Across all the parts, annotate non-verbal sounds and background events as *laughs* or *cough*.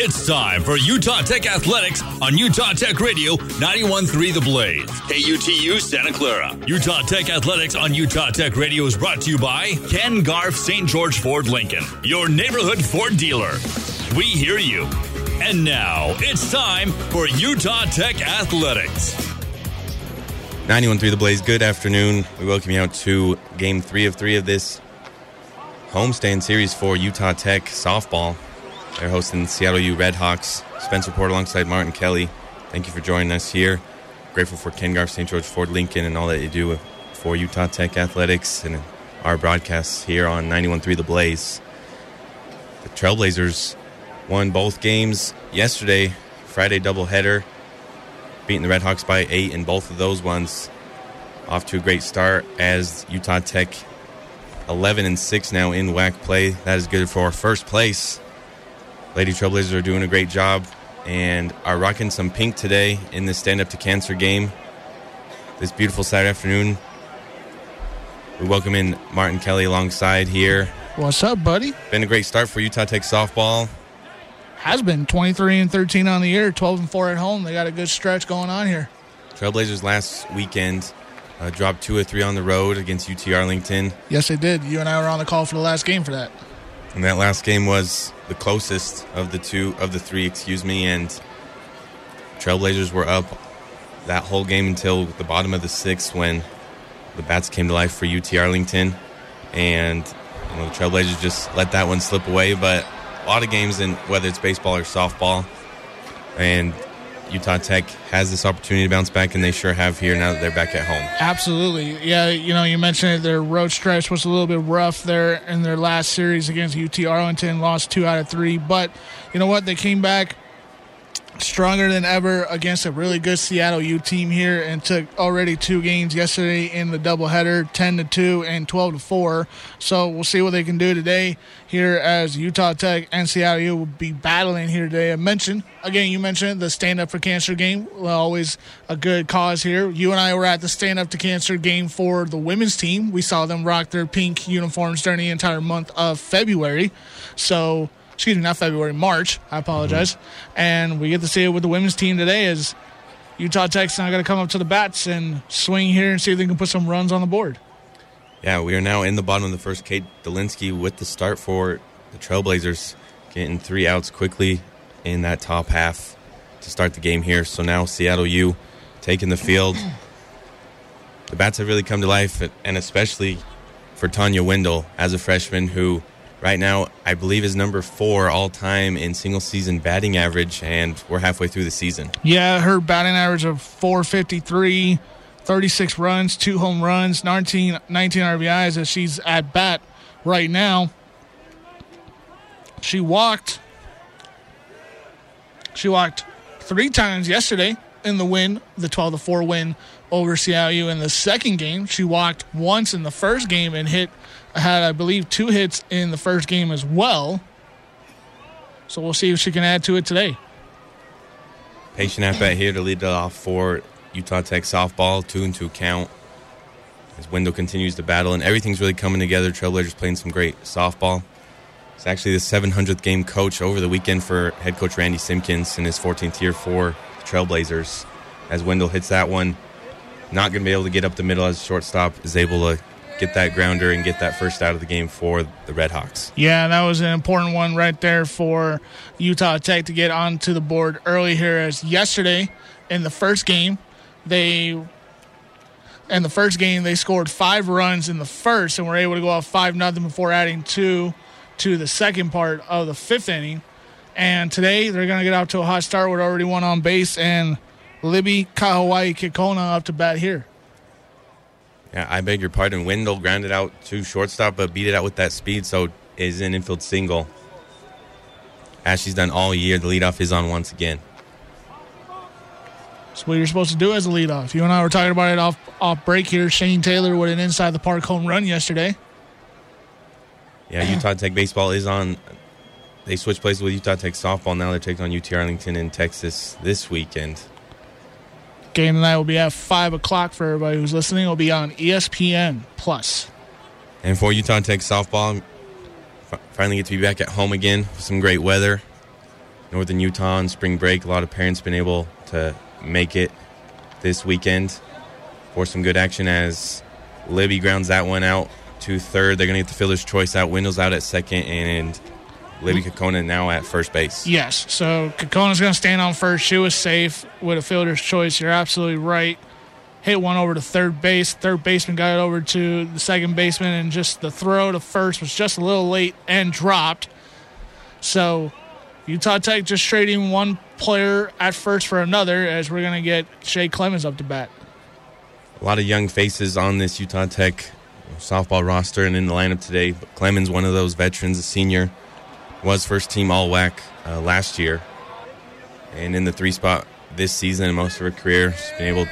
It's time for Utah Tech Athletics on Utah Tech Radio 91.3 The Blaze. KUTU Santa Clara. Utah Tech Athletics on Utah Tech Radio is brought to you by Ken Garff St. George Ford Lincoln, your neighborhood Ford dealer. We hear you. And now it's time for Utah Tech Athletics. 91.3 The Blaze, good afternoon. We welcome you out to game three of three of this homestand series for Utah Tech softball. They're hosting Seattle U Redhawks. Spencer Port alongside Martin Kelly. Thank you for joining us here. Grateful for Ken Garff, St. George Ford Lincoln, and all that you do for Utah Tech athletics and our broadcasts here on 91.3 The Blaze. The Trailblazers won both games yesterday, Friday doubleheader, beating the Redhawks by eight in both of those ones. Off to a great start as Utah Tech 11 and 6 now in WAC play. That is good for first place Lady Trailblazers are doing a great job and are rocking some pink today in the Stand Up to Cancer game. This beautiful Saturday afternoon. We welcome in Martin Kelly alongside here. What's up, buddy? Been a great start for Utah Tech softball. Has been 23 and 13 on the year, 12 and 4 at home. They got a good stretch going on here. Trailblazers last weekend uh, dropped two or three on the road against UT Arlington. Yes, they did. You and I were on the call for the last game for that. And that last game was the closest of the two of the three, excuse me, and Trailblazers were up that whole game until the bottom of the sixth when the bats came to life for UT Arlington, and you know, the Trailblazers just let that one slip away. But a lot of games, in whether it's baseball or softball, and Utah Tech has this opportunity to bounce back, and they sure have here now that they're back at home. Absolutely. Yeah, you know, you mentioned it, their road stretch was a little bit rough there in their last series against UT Arlington, lost two out of three. But you know what? They came back stronger than ever against a really good Seattle U team here and took already two games yesterday in the doubleheader 10 to 2 and 12 to 4 so we'll see what they can do today here as Utah Tech and Seattle U will be battling here today. I mentioned again you mentioned the stand up for cancer game. Always a good cause here. You and I were at the stand up to cancer game for the women's team. We saw them rock their pink uniforms during the entire month of February. So excuse me, not February, March. I apologize. Mm-hmm. And we get to see it with the women's team today as Utah Tech's now going to come up to the bats and swing here and see if they can put some runs on the board. Yeah, we are now in the bottom of the first. Kate Dolinski with the start for the Trailblazers, getting three outs quickly in that top half to start the game here. So now Seattle U taking the field. The bats have really come to life, and especially for Tanya Wendell as a freshman who – right now, I believe, is number four all time in single season batting average, and we're halfway through the season. Yeah, her batting average of 453, 36 runs, two home runs, 19, 19 RBIs as she's at bat right now. She walked. She walked three times yesterday in the win, the 12 to 4 win over Seattle in the second game. She walked once in the first game and hit had, I believe, two hits in the first game as well. So we'll see if she can add to it today. Patient at bat here to lead it off for Utah Tech softball, two and two count. As Wendell continues to battle, and everything's really coming together. Trailblazers playing some great softball. It's actually the 700th game coach over the weekend for head coach Randy Simkins in his 14th year for the Trailblazers. As Wendell hits that one, not going to be able to get up the middle as shortstop, is able to get that grounder and get that first out of the game for the Redhawks. Yeah, that was an important one right there for Utah Tech to get onto the board early here. As yesterday in the first game, they in the first game they scored five runs in the first and were able to go up five nothing before adding two to the second part of the fifth inning. And today they're going to get out to a hot start with already one on base and Libby Kahawai Kikona up to bat here. Yeah, I beg your pardon. Wendell grounded out to shortstop, but beat it out with that speed, so is an infield single. As she's done all year, the leadoff is on once again. That's what you're supposed to do as a leadoff. You and I were talking about it off off break here. Shane Taylor with an inside the park home run yesterday. Yeah, *clears throat* Utah Tech baseball is on. They switched places with Utah Tech softball. Now they're taking on UT Arlington in Texas this weekend. Game tonight will be at 5 o'clock for everybody who's listening. It will be on ESPN Plus. And for Utah Tech softball, finally get to be back at home again with some great weather. Northern Utah on spring break. A lot of parents been able to make it this weekend for some good action as Libby grounds that one out to third. They're going to get the fielder's choice out. Windows out at second, and Libby Kokona now at first base. Yes. So Kokona's going to stand on first. She was safe with a fielder's choice. You're absolutely right. Hit one over to third base. Third baseman got it over to the second baseman, and just the throw to first was just a little late and dropped. So Utah Tech just trading one player at first for another as we're going to get Shay Clemens up to bat. A lot of young faces on this Utah Tech softball roster and in the lineup today. But Clemens, one of those veterans, a senior, was first team All WAC uh, last year, and in the three spot this season and most of her career, she's been able to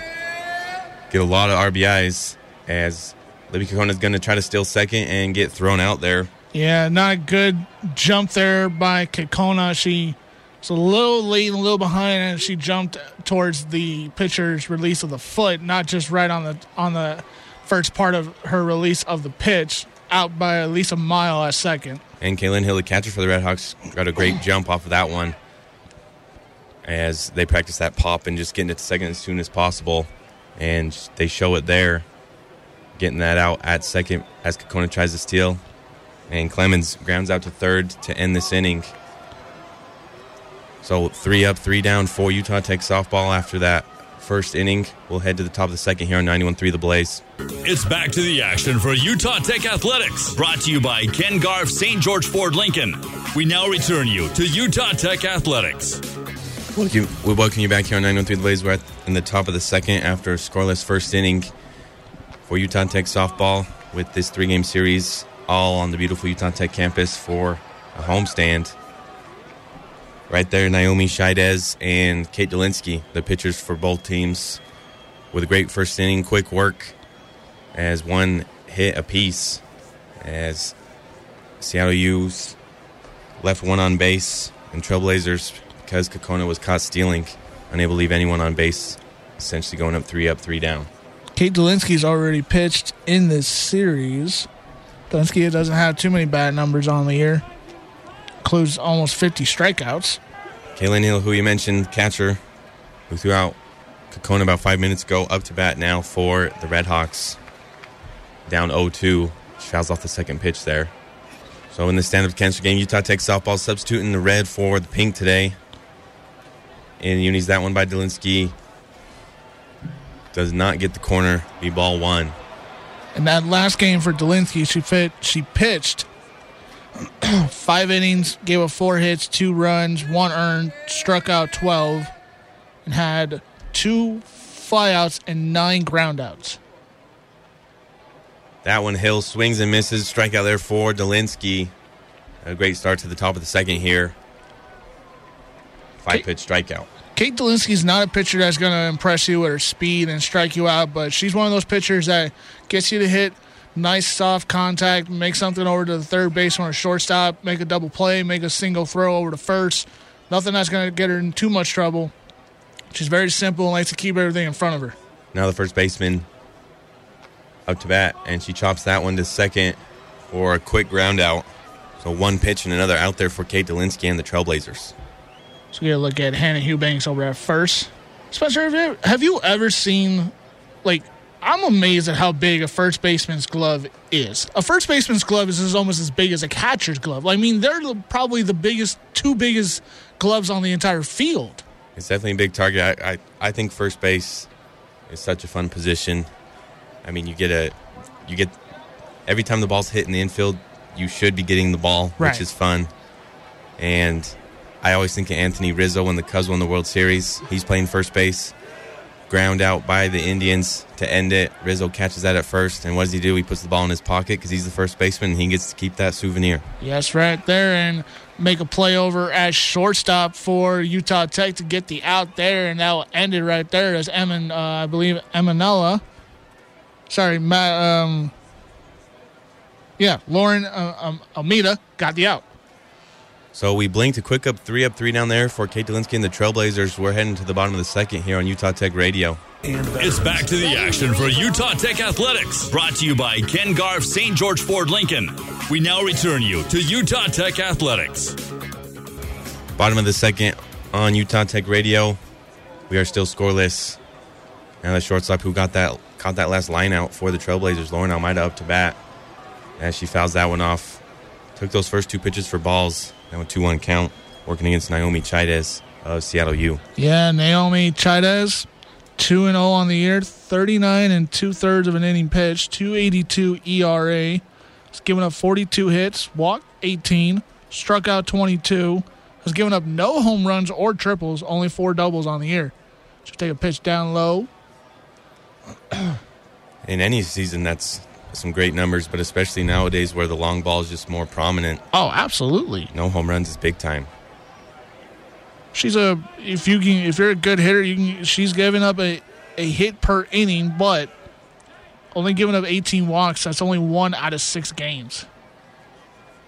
get a lot of RBIs. As Libby Kokona is going to try to steal second and get thrown out there. Yeah, not a good jump there by Kokona. She was a little late and a little behind, and she jumped towards the pitcher's release of the foot, not just right on the on the first part of her release of the pitch, out by at least a mile at second. And Kaylin Hill, the catcher for the Redhawks, got a great jump off of that one as they practice that pop and just getting it to second as soon as possible. And they show it there, getting that out at second as Kokona tries to steal. And Clemens grounds out to third to end this inning. So three up, three down for Utah Tech softball after that first inning. We'll head to the top of the second here on 91.3 The Blaze. It's back to the action for Utah Tech Athletics, brought to you by Ken Garff, St. George Ford Lincoln. We now return you to Utah Tech Athletics. Welcome, we welcome you back here on 903 The Blaze. We're at, in the top of the second after a scoreless first inning for Utah Tech softball with this three game series all on the beautiful Utah Tech campus for a homestand. Right there, Naomi Scheidez and Kate Dolinski, the pitchers for both teams, with a great first inning, quick work as one hit apiece. As Seattle U's left one on base, and Trailblazers, because Kokona was caught stealing, unable to leave anyone on base, essentially going up three up, three down. Kate Dolinski's already pitched in this series. Dolinski doesn't have too many bad numbers on the year includes almost 50 strikeouts. Kaylin Hill, who you mentioned, catcher, who threw out Kokona about five minutes ago, up to bat now for the Redhawks. Down 0 2. Fouls off the second pitch there. So in the stand up cancer game, Utah Tech softball substituting the red for the pink today. And Unis that one by Dolinski. Does not get the corner. Be ball one. And that last game for Dolinski, she fit she pitched *clears throat* five innings, gave up four hits, two runs, one earned, struck out 12, and had two flyouts and nine groundouts. That one, Hill swings and misses. Strikeout there for Dolinski. A great start to the top of the second here. Five pitch strikeout. Kate Dolinski is not a pitcher that's going to impress you with her speed and strike you out, but she's one of those pitchers that gets you to hit nice soft contact, make something over to the third base on a shortstop, make a double play, make a single throw over to first. Nothing that's going to get her in too much trouble. She's very simple and likes to keep everything in front of her. Now the first baseman up to bat, and she chops that one to second for a quick ground out. So one pitch and another out there for Kate Dolinski and the Trailblazers. So we got to look at Hannah Eubanks over at first. Spencer, have you, have you ever seen like I'm amazed at how big a first baseman's glove is. A first baseman's glove is, almost as big as a catcher's glove. I mean, they're probably the biggest, two biggest gloves on the entire field. It's definitely a big target. I, I, I think first base is such a fun position. I mean, you get a, you get every time the ball's hit in the infield, you should be getting the ball, right. which is fun. And I always think of Anthony Rizzo when the Cubs won the World Series. He's playing first base ground out by the Indians to end it. Rizzo catches that at first, and what does he do? He puts the ball in his pocket because he's the first baseman, and he gets to keep that souvenir. Yes, right there, and make a play over at shortstop for Utah Tech to get the out there, and that will end it right there as Emin, uh, I believe, Emanella. Sorry, Matt. Um, yeah, Lauren uh, um, Almeida got the out. So we blinked a quick up three up three down there for Kate Dolinski and the Trailblazers. We're heading to the bottom of the second here on Utah Tech Radio. It's back to the action for Utah Tech Athletics, brought to you by Ken Garff, St. George Ford Lincoln. We now return you to Utah Tech Athletics. Bottom of the second on Utah Tech Radio. We are still scoreless. Now the shortstop who got that caught that last line out for the Trailblazers, Lauren Almeida up to bat. As she fouls that one off. Took those first two pitches for balls. Now a 2 1 count. Working against Naomi Chides of Seattle U. Yeah, Naomi Chides, 2 0 on the year, 39 and two thirds of an inning pitch, 282 ERA. Has given up 42 hits, walked 18, struck out 22, has given up no home runs or triples, only four doubles on the year. Just take a pitch down low. In any season, that's some great numbers, but especially nowadays where the long ball is just more prominent. Oh, absolutely. No home runs is big time. She's a if you can if you're a good hitter, you can she's giving up a, a hit per inning, but only giving up 18 walks. That's only one out of six games.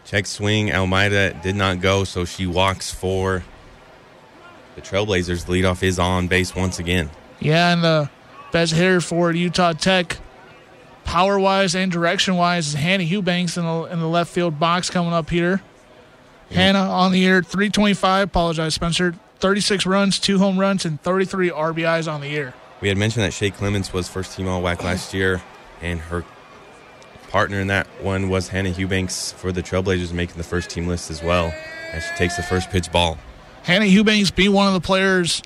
Check swing. Almeida did not go, so she walks for the Trailblazers. The leadoff is on base once again. Yeah, and the best hitter for Utah Tech, power wise and direction wise, is Hannah Eubanks in the in the left field box coming up here. Hannah on the year, 325. Apologize, Spencer. 36 runs, two home runs, and 33 RBIs on the year. We had mentioned that Shay Clements was first team All WAC last year, and her partner in that one was Hannah Eubanks for the Trailblazers, making the first team list as well. As she takes the first pitch ball. Hannah Eubanks being one of the players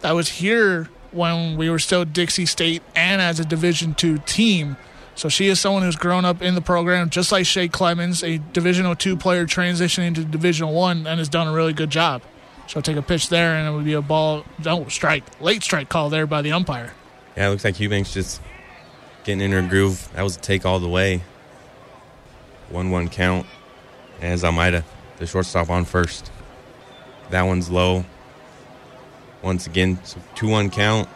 that was here when we were still Dixie State and as a Division two team. So she is someone who's grown up in the program, just like Shay Clemens, a Division two player transitioning to Division one, and has done a really good job. She'll take a pitch there, and it would be a ball, no strike, late strike call there by the umpire. Yeah, it looks like Eubanks just getting in her groove. That was a take all the way. One one count. As Almeida, the shortstop on first. That one's low. Once again, so two one count.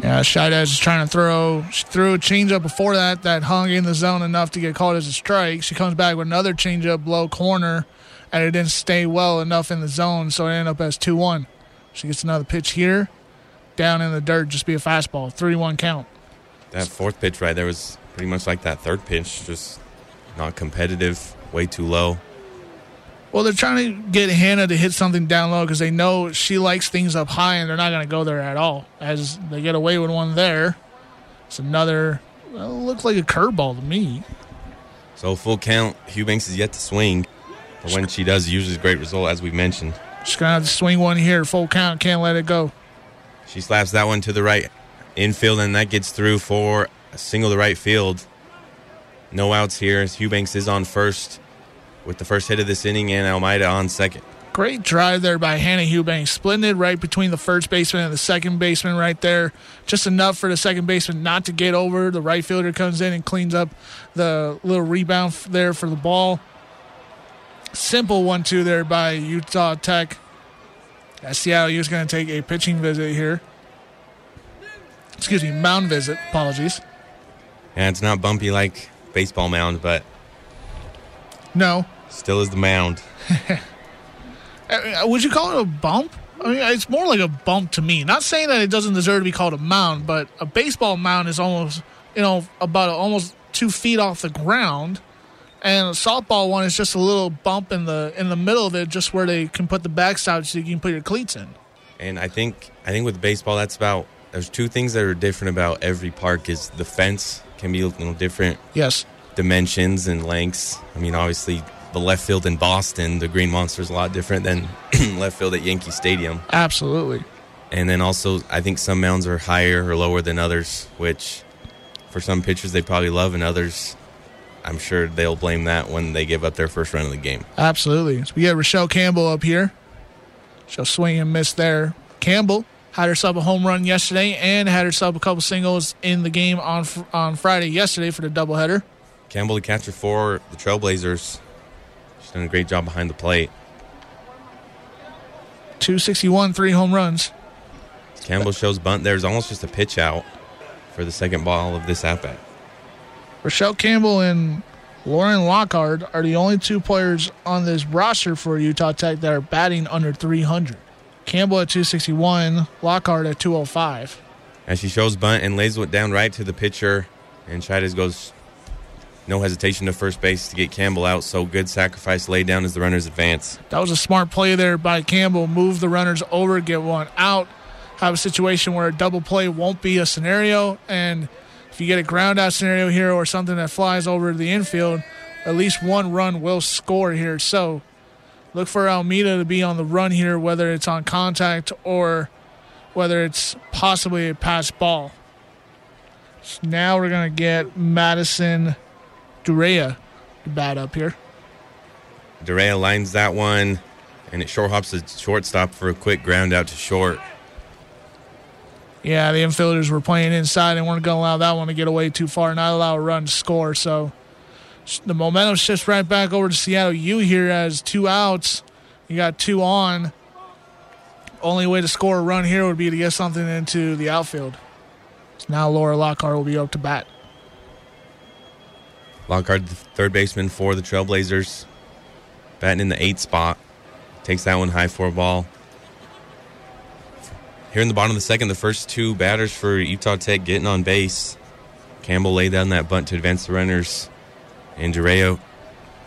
Yeah, Shidez is trying to throw. She threw a changeup before that that hung in the zone enough to get called as a strike. She comes back with another changeup low corner, and it didn't stay well enough in the zone, so it ended up as 2 1. She gets another pitch here, down in the dirt, just be a fastball. 3 1 count. That fourth pitch right there was pretty much like that third pitch, just not competitive, way too low. Well, they're trying to get Hannah to hit something down low because they know she likes things up high, and they're not going to go there at all. As they get away with one there, it's another. Well, looks like a curveball to me. So full count. Eubanks is yet to swing, but when she does, usually a great result, as we mentioned. She's going to have to swing one here, full count. Can't let it go. She slaps that one to the right infield, and that gets through for a single to right field. No outs here. Eubanks is on first with the first hit of this inning, and Almeida on second. Great drive there by Hannah Eubanks, splitting it right between the first baseman and the second baseman right there. Just enough for the second baseman not to get over. The right fielder comes in and cleans up the little rebound there for the ball. Simple one two there by Utah Tech. As Seattle U is going to take a pitching visit here. Excuse me, mound visit. Apologies. Yeah, it's not bumpy like baseball mound, but No. Still is the mound. Uh, *laughs* Would you call it a bump? I mean, it's more like a bump to me. Not saying that it doesn't deserve to be called a mound, but a baseball mound is almost, you know, about almost two feet off the ground, and a softball one is just a little bump in the in the middle of it, just where they can put the backside so you can put your cleats in. And I think I think with baseball, that's about there's two things that are different about every park. Is the fence can be you know, different Yes, dimensions and lengths. I mean, obviously the left field in Boston, the Green Monster is a lot different than *clears throat* left field at Yankee Stadium. absolutely. And then also, I think some mounds are higher or lower than others, which for some pitchers they probably love, and others, I'm sure they'll blame that when they give up their first run of the game. Absolutely. So we got Rochelle Campbell up here. She'll swing and miss there. Campbell had herself a home run yesterday and had herself a couple singles in the game on on Friday yesterday for the doubleheader. Campbell, the catcher for the Trailblazers, she's done a great job behind the plate. 261, three home runs. Campbell shows bunt. There's almost just a pitch out for the second ball of this at bat. Rochelle Campbell and Lauren Lockhart are the only two players on this roster for Utah Tech that are batting under 300. Campbell at 261, Lockhart at 205. As she shows bunt and lays it down right to the pitcher, and Chides goes no hesitation to first base to get Campbell out. So good sacrifice laid down as the runners advance. That was a smart play there by Campbell. Move the runners over, get one out, have a situation where a double play won't be a scenario. And if you get a ground out scenario here or something that flies over the infield, at least one run will score here. So look for Almeida to be on the run here, whether it's on contact or whether it's possibly a pass ball. So now we're going to get Madison Durea to bat up here. Durea lines that one, and it short hops the shortstop for a quick ground out to short. Yeah, the infielders were playing inside and weren't going to allow that one to get away too far, not allow a run to score. So the momentum shifts right back over to Seattle U here as two outs. You got two on. Only way to score a run here would be to get something into the outfield. So now Laura Lockhart will be up to bat. Lockhart, the third baseman for the Trailblazers, batting in the eighth spot. Takes that one high for a ball. Here in the bottom of the second, the first two batters for Utah Tech getting on base. Campbell laid down that bunt to advance the runners. And Dureo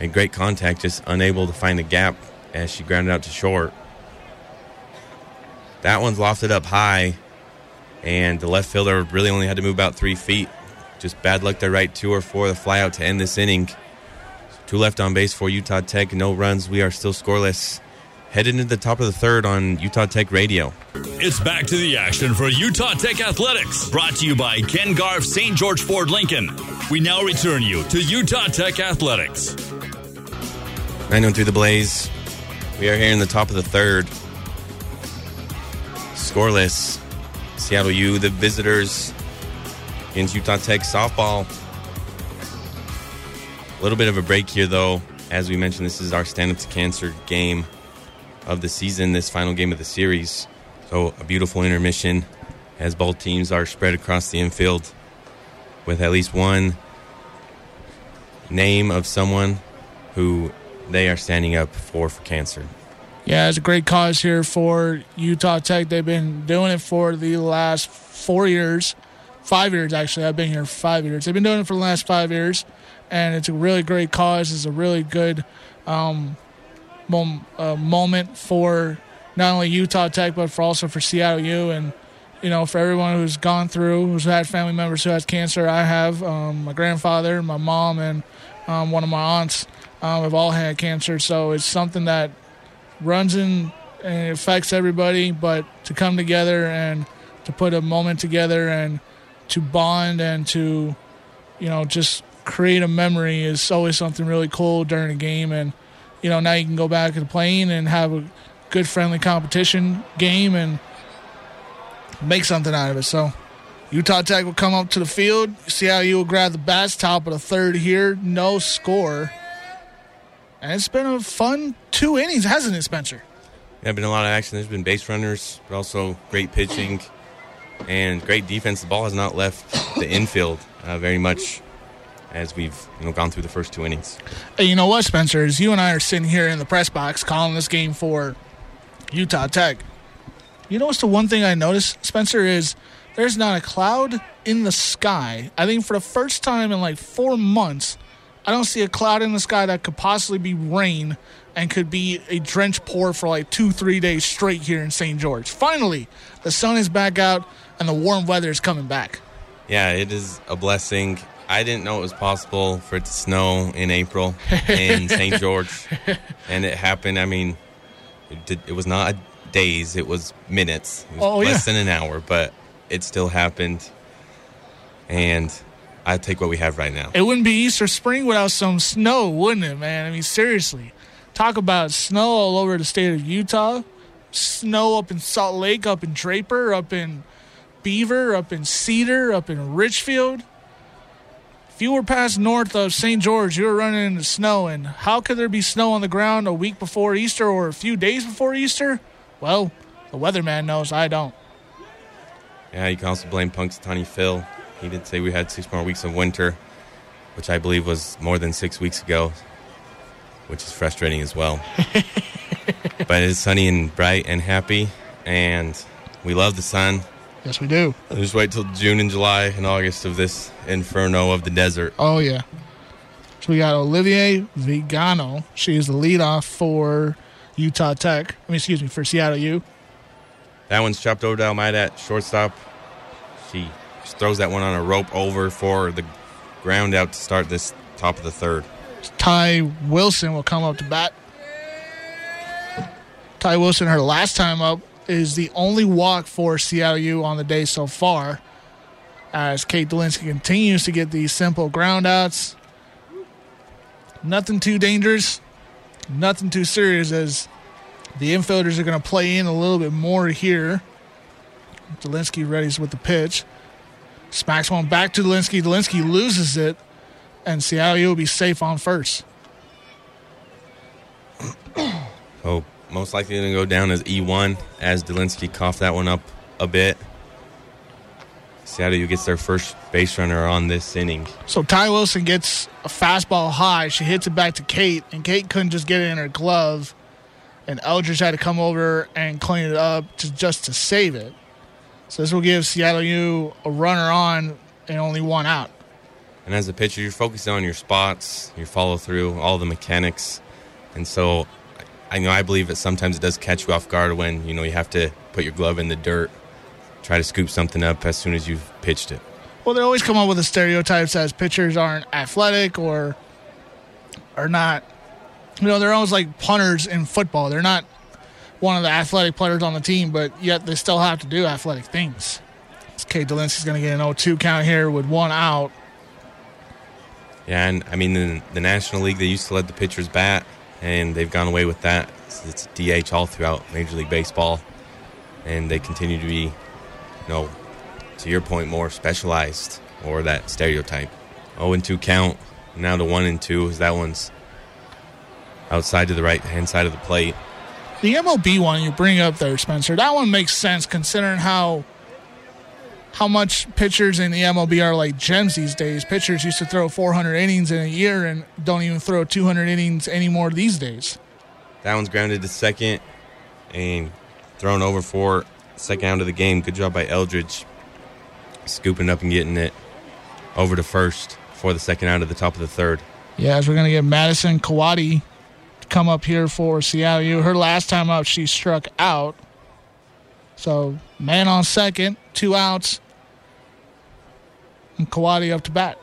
made great contact, just unable to find the gap as she grounded out to short. That one's lofted up high, and the left fielder really only had to move about three feet. Just bad luck there, right two or four, the flyout to end this inning. Two left on base for Utah Tech, no runs. We are still scoreless. Headed into the top of the third on Utah Tech Radio. It's back to the action for Utah Tech Athletics, brought to you by Ken Garff St. George Ford Lincoln. We now return you to Utah Tech Athletics. 913 The Blaze. We are here in the top of the third. Scoreless. Seattle U, the visitors against Utah Tech softball. A little bit of a break here, though. As we mentioned, this is our stand up to cancer game of the season, this final game of the series. So, a beautiful intermission as both teams are spread across the infield with at least one name of someone who they are standing up for for cancer. Yeah, it's a great cause here for Utah Tech. They've been doing it for the last four years, five years actually. I've been here five years. They've been doing it for the last five years, and it's a really great cause. It's a really good um, mom, uh, moment for not only Utah Tech but for also for Seattle U and you know for everyone who's gone through, who's had family members who has cancer. I have um, my grandfather, my mom, and um, one of my aunts um, have all had cancer. So it's something that runs in and affects everybody. But to come together and to put a moment together and to bond and to you know just create a memory is always something really cool during a game. And you know now you can go back to the plane and have a good friendly competition game and make something out of it. So utah tech will come up to the field. See how you will grab the bats top of the third here. No score. And it's been a fun two innings hasn't it spencer? Yeah, been a lot of action. There's been base runners, but also great pitching and great defense. The ball has not left the infield uh, very much as we've you know gone through the first two innings. You know what, Spencer? As you and I are sitting here in the press box calling this game for Utah Tech, you know what's the one thing I noticed, Spencer, is there's not a cloud in the sky. I think for the first time in like four months, I don't see a cloud in the sky that could possibly be rain and could be a drench pour for like two, three days straight here in St. George. Finally, the sun is back out and the warm weather is coming back. Yeah, it is a blessing. I didn't know it was possible for it to snow in April in *laughs* St. George, and it happened. I mean, it, did, it was not days; it was minutes. It was Oh, less yeah. than an hour, but it still happened. And I take what we have right now. It wouldn't be Easter spring without some snow, wouldn't it, man? I mean, seriously. Talk about snow all over the state of Utah. Snow up in Salt Lake, up in Draper, up in Beaver, up in Cedar, up in Richfield. If you were past north of St. George, you were running into snow. And how could there be snow on the ground a week before Easter or a few days before Easter? Well, the weatherman knows. I don't. Yeah, you can also blame Punxsutawney Phil. He did say we had six more weeks of winter, which I believe was more than six weeks ago, which is frustrating as well. *laughs* but it's sunny and bright and happy, and we love the sun. Yes, we do. Just wait till June and July and August of this inferno of the desert. Oh, yeah. So we got Olivier Vigano. She is the leadoff for Utah Tech. I mean, excuse me, for Seattle U. That one's chopped over to Almeida at shortstop. She throws that one on a rope over for the ground out to start this top of the third. Ty Wilson will come up to bat. Ty Wilson, her last time up, is the only walk for Seattle on the day so far. As Kate Dolinski continues to get these simple groundouts. Nothing too dangerous, nothing too serious as the infielders are going to play in a little bit more here. Dolinski readies with the pitch. Smacks one back to Dolinski. Dolinski loses it, and Seattle will be safe on first. Oh, most likely going to go down as E1 as Dolinski coughed that one up a bit. Seattle U gets their first base runner on this inning. So Ty Wilson gets a fastball high. She hits it back to Kate, and Kate couldn't just get it in her glove. And Eldridge had to come over and clean it up to just to save it. So this will give Seattle U a runner on and only one out. And as a pitcher, you're focusing on your spots, your follow through, all the mechanics. And so I know I believe that sometimes it does catch you off guard when, you know, you have to put your glove in the dirt, try to scoop something up as soon as you've pitched it. Well, they always come up with the stereotypes as pitchers aren't athletic or are not, you know, they're almost like punters in football. They're not one of the athletic players on the team, but yet they still have to do athletic things. Kate Delinsky's going to get an 0 2 count here with one out. Yeah, and I mean, in the National League, they used to let the pitchers bat, and they've gone away with that. It's DH all throughout Major League Baseball, and they continue to be, you know, to your point, more specialized or that stereotype. 0 and 2 count, now to 1 and 2, is that one's outside to the right hand side of the plate. The MLB one you bring up there, Spencer, that one makes sense considering how how much pitchers in the MLB are like gems these days. Pitchers used to throw 400 innings in a year and don't even throw 200 innings anymore these days. That one's grounded to second and thrown over for second out of the game. Good job by Eldridge scooping up and getting it over to first for the second out of the top of the third. Yeah, as we're going to get Madison Kawadi to come up here for Seattle U. Her last time up, she struck out. So, man on second, two outs, and Kawadi up to bat.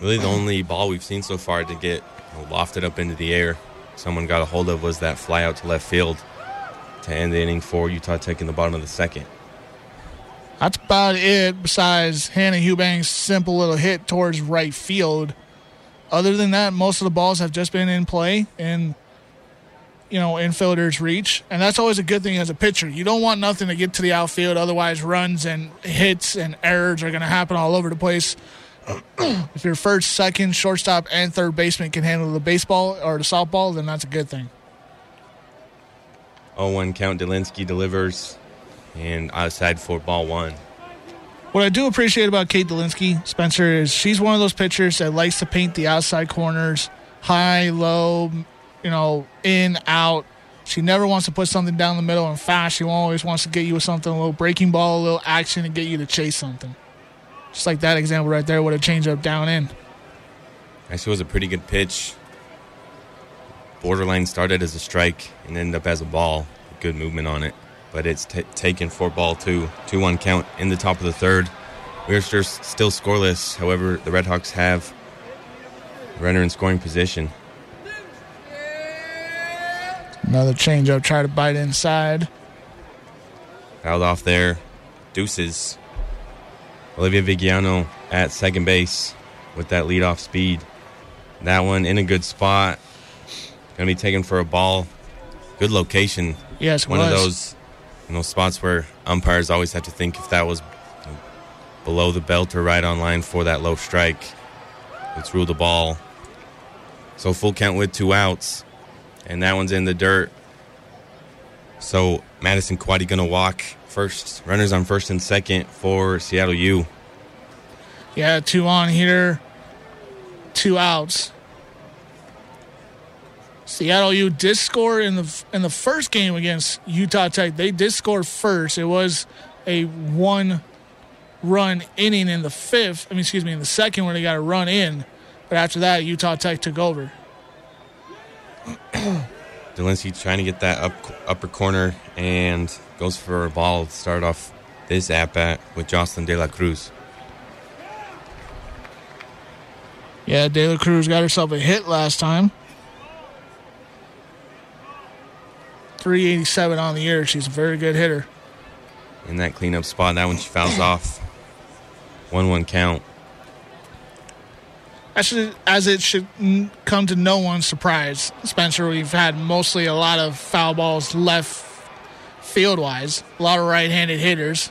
Really, the only ball we've seen so far to get lofted up into the air, someone got a hold of, was that fly out to left field to end the inning for Utah Tech in the bottom of the second. That's about it, besides Hannah Eubanks' simple little hit towards right field. Other than that, most of the balls have just been in play and you know, infielders reach. And that's always a good thing as a pitcher. You don't want nothing to get to the outfield, otherwise, runs and hits and errors are going to happen all over the place. *clears throat* if your first, second, shortstop, and third baseman can handle the baseball or the softball, then that's a good thing. 0 1 count, Dolinski delivers, and outside for ball one. What I do appreciate about Kate Dolinski, Spencer, is she's one of those pitchers that likes to paint the outside corners high, low, you know, in, out. She never wants to put something down the middle and fast. She always wants to get you with something, a little breaking ball, a little action, and get you to chase something. Just like that example right there with a changeup down in. Actually, was a pretty good pitch. Borderline started as a strike and ended up as a ball. Good movement on it, but it's t- taken for ball two, two one count in the top of the third. We're still scoreless. However, the Redhawks have runner in scoring position. Another changeup, try to bite inside. Fouled off there. Deuces. Olivia Vigiano at second base with that leadoff speed. That one in a good spot. Going to be taken for a ball. Good location. Yes, one was. of those you know spots where umpires always have to think if that was below the belt or right on line for that low strike. Let's rule the ball. So full count with two outs, and that one's in the dirt. So Madison Quaddy gonna walk first. Runners on first and second for Seattle U. Yeah, two on here, two outs. Seattle U did score in the in the first game against Utah Tech. They did score first. It was a one run inning in the fifth. I mean, excuse me, in the second where they got a run in. But after that, Utah Tech took over. *clears throat* Dolinski trying to get that up upper corner and goes for a ball to start off this at bat with Jocelyn De La Cruz. Yeah, De La Cruz got herself a hit last time. 387 on the year. She's a very good hitter. In that cleanup spot, that one she fouls off. 1 1 count. As it should come to no one's surprise, Spencer, we've had mostly a lot of foul balls left field wise, a lot of right handed hitters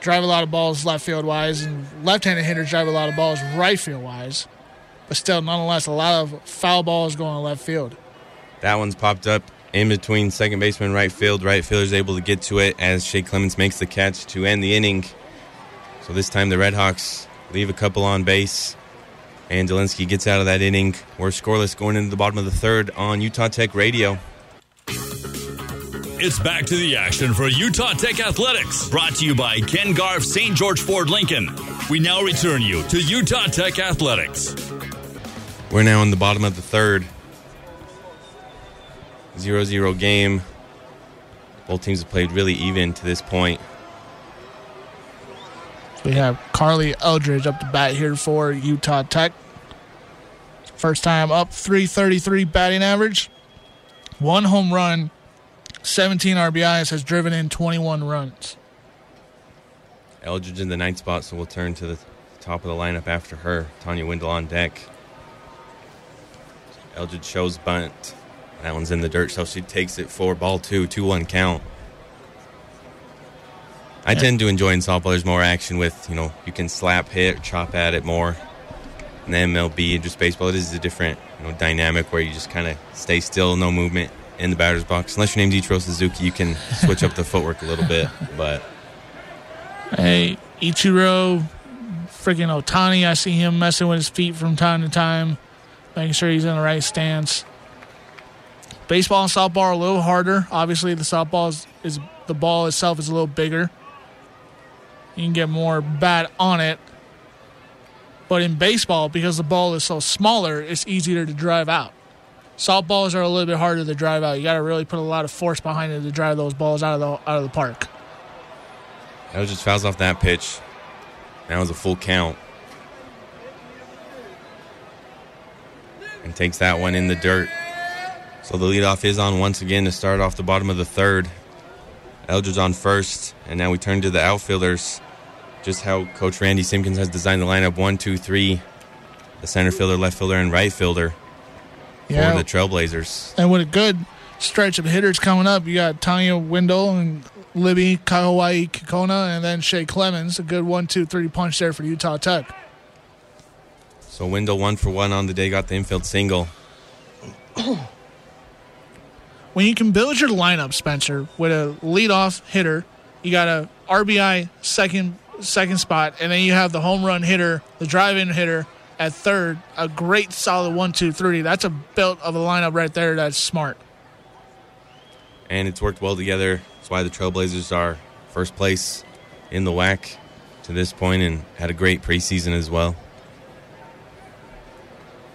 drive a lot of balls left field wise, and left handed hitters drive a lot of balls right field wise. But still, nonetheless, a lot of foul balls going left field. That one's popped up in between second baseman right field. Right fielder's able to get to it as Shea Clemens makes the catch to end the inning. So this time the Redhawks leave a couple on base. And Dolinski gets out of that inning. We're scoreless going into the bottom of the third on Utah Tech Radio. It's back to the action for Utah Tech Athletics, brought to you by Ken Garff, St. George Ford Lincoln. We now return you to Utah Tech Athletics. We're now in the bottom of the third. 0 0 game. Both teams have played really even to this point. We have Carly Eldridge up to bat here for Utah Tech. First time up 333 batting average. One home run, 17 RBIs, has driven in 21 runs. Eldridge in the ninth spot, so we'll turn to the top of the lineup after her. Tanya Windle on deck. Eldridge shows bunt. That one's in the dirt, so she takes it for ball two, 2 1 count. I tend to enjoy in softball. There's more action with, you know, you can slap, hit, chop at it more. And then MLB and just baseball, it is a different, you know, dynamic where you just kind of stay still, no movement in the batter's box. Unless your name's Ichiro Suzuki, you can *laughs* switch up the footwork a little bit. But Hey, Ichiro, freaking Ohtani, I see him messing with his feet from time to time, making sure he's in the right stance. Baseball and softball are a little harder. Obviously, the softball is, is the ball itself is a little bigger. You can get more bat on it. But in baseball, because the ball is so smaller, it's easier to drive out. Softballs are a little bit harder to drive out. You got to really put a lot of force behind it to drive those balls out of the out of the park. That just fouls off that pitch. That was a full count. And takes that one in the dirt. So the leadoff is on once again to start off the bottom of the third. Eldridge on first, and now we turn to the outfielders. Just how Coach Randy Simkins has designed the lineup one, two, three. The center fielder, left fielder, and right fielder Yeah, for the Trailblazers. And with a good stretch of hitters coming up, you got Tanya Windle and Libby Kawai Kikona, and then Shea Clemens. A good one, two, three punch there for Utah Tech. So Wendell one for one on the day, got the infield single. *clears throat* When you can build your lineup, Spencer, with a leadoff hitter, you got a RBI second second spot, and then you have the home run hitter, the drive-in hitter at third. A great solid one, two, three. That's a belt of a lineup right there. That's smart. and it's worked well together. That's why the Trailblazers are first place in the WAC to this point and had a great preseason as well.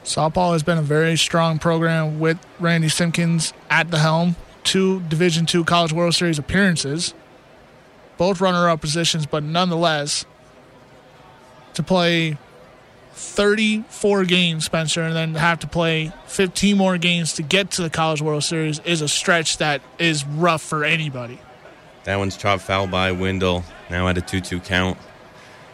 Softball has been a very strong program with Randy Simkins at the helm. Two Division Two College World Series appearances, both runner-up positions, but nonetheless, to play 34 games, Spencer, and then have to play 15 more games to get to the College World Series is a stretch that is rough for anybody. That one's chopped foul by Wendell, now at a 2 2 count.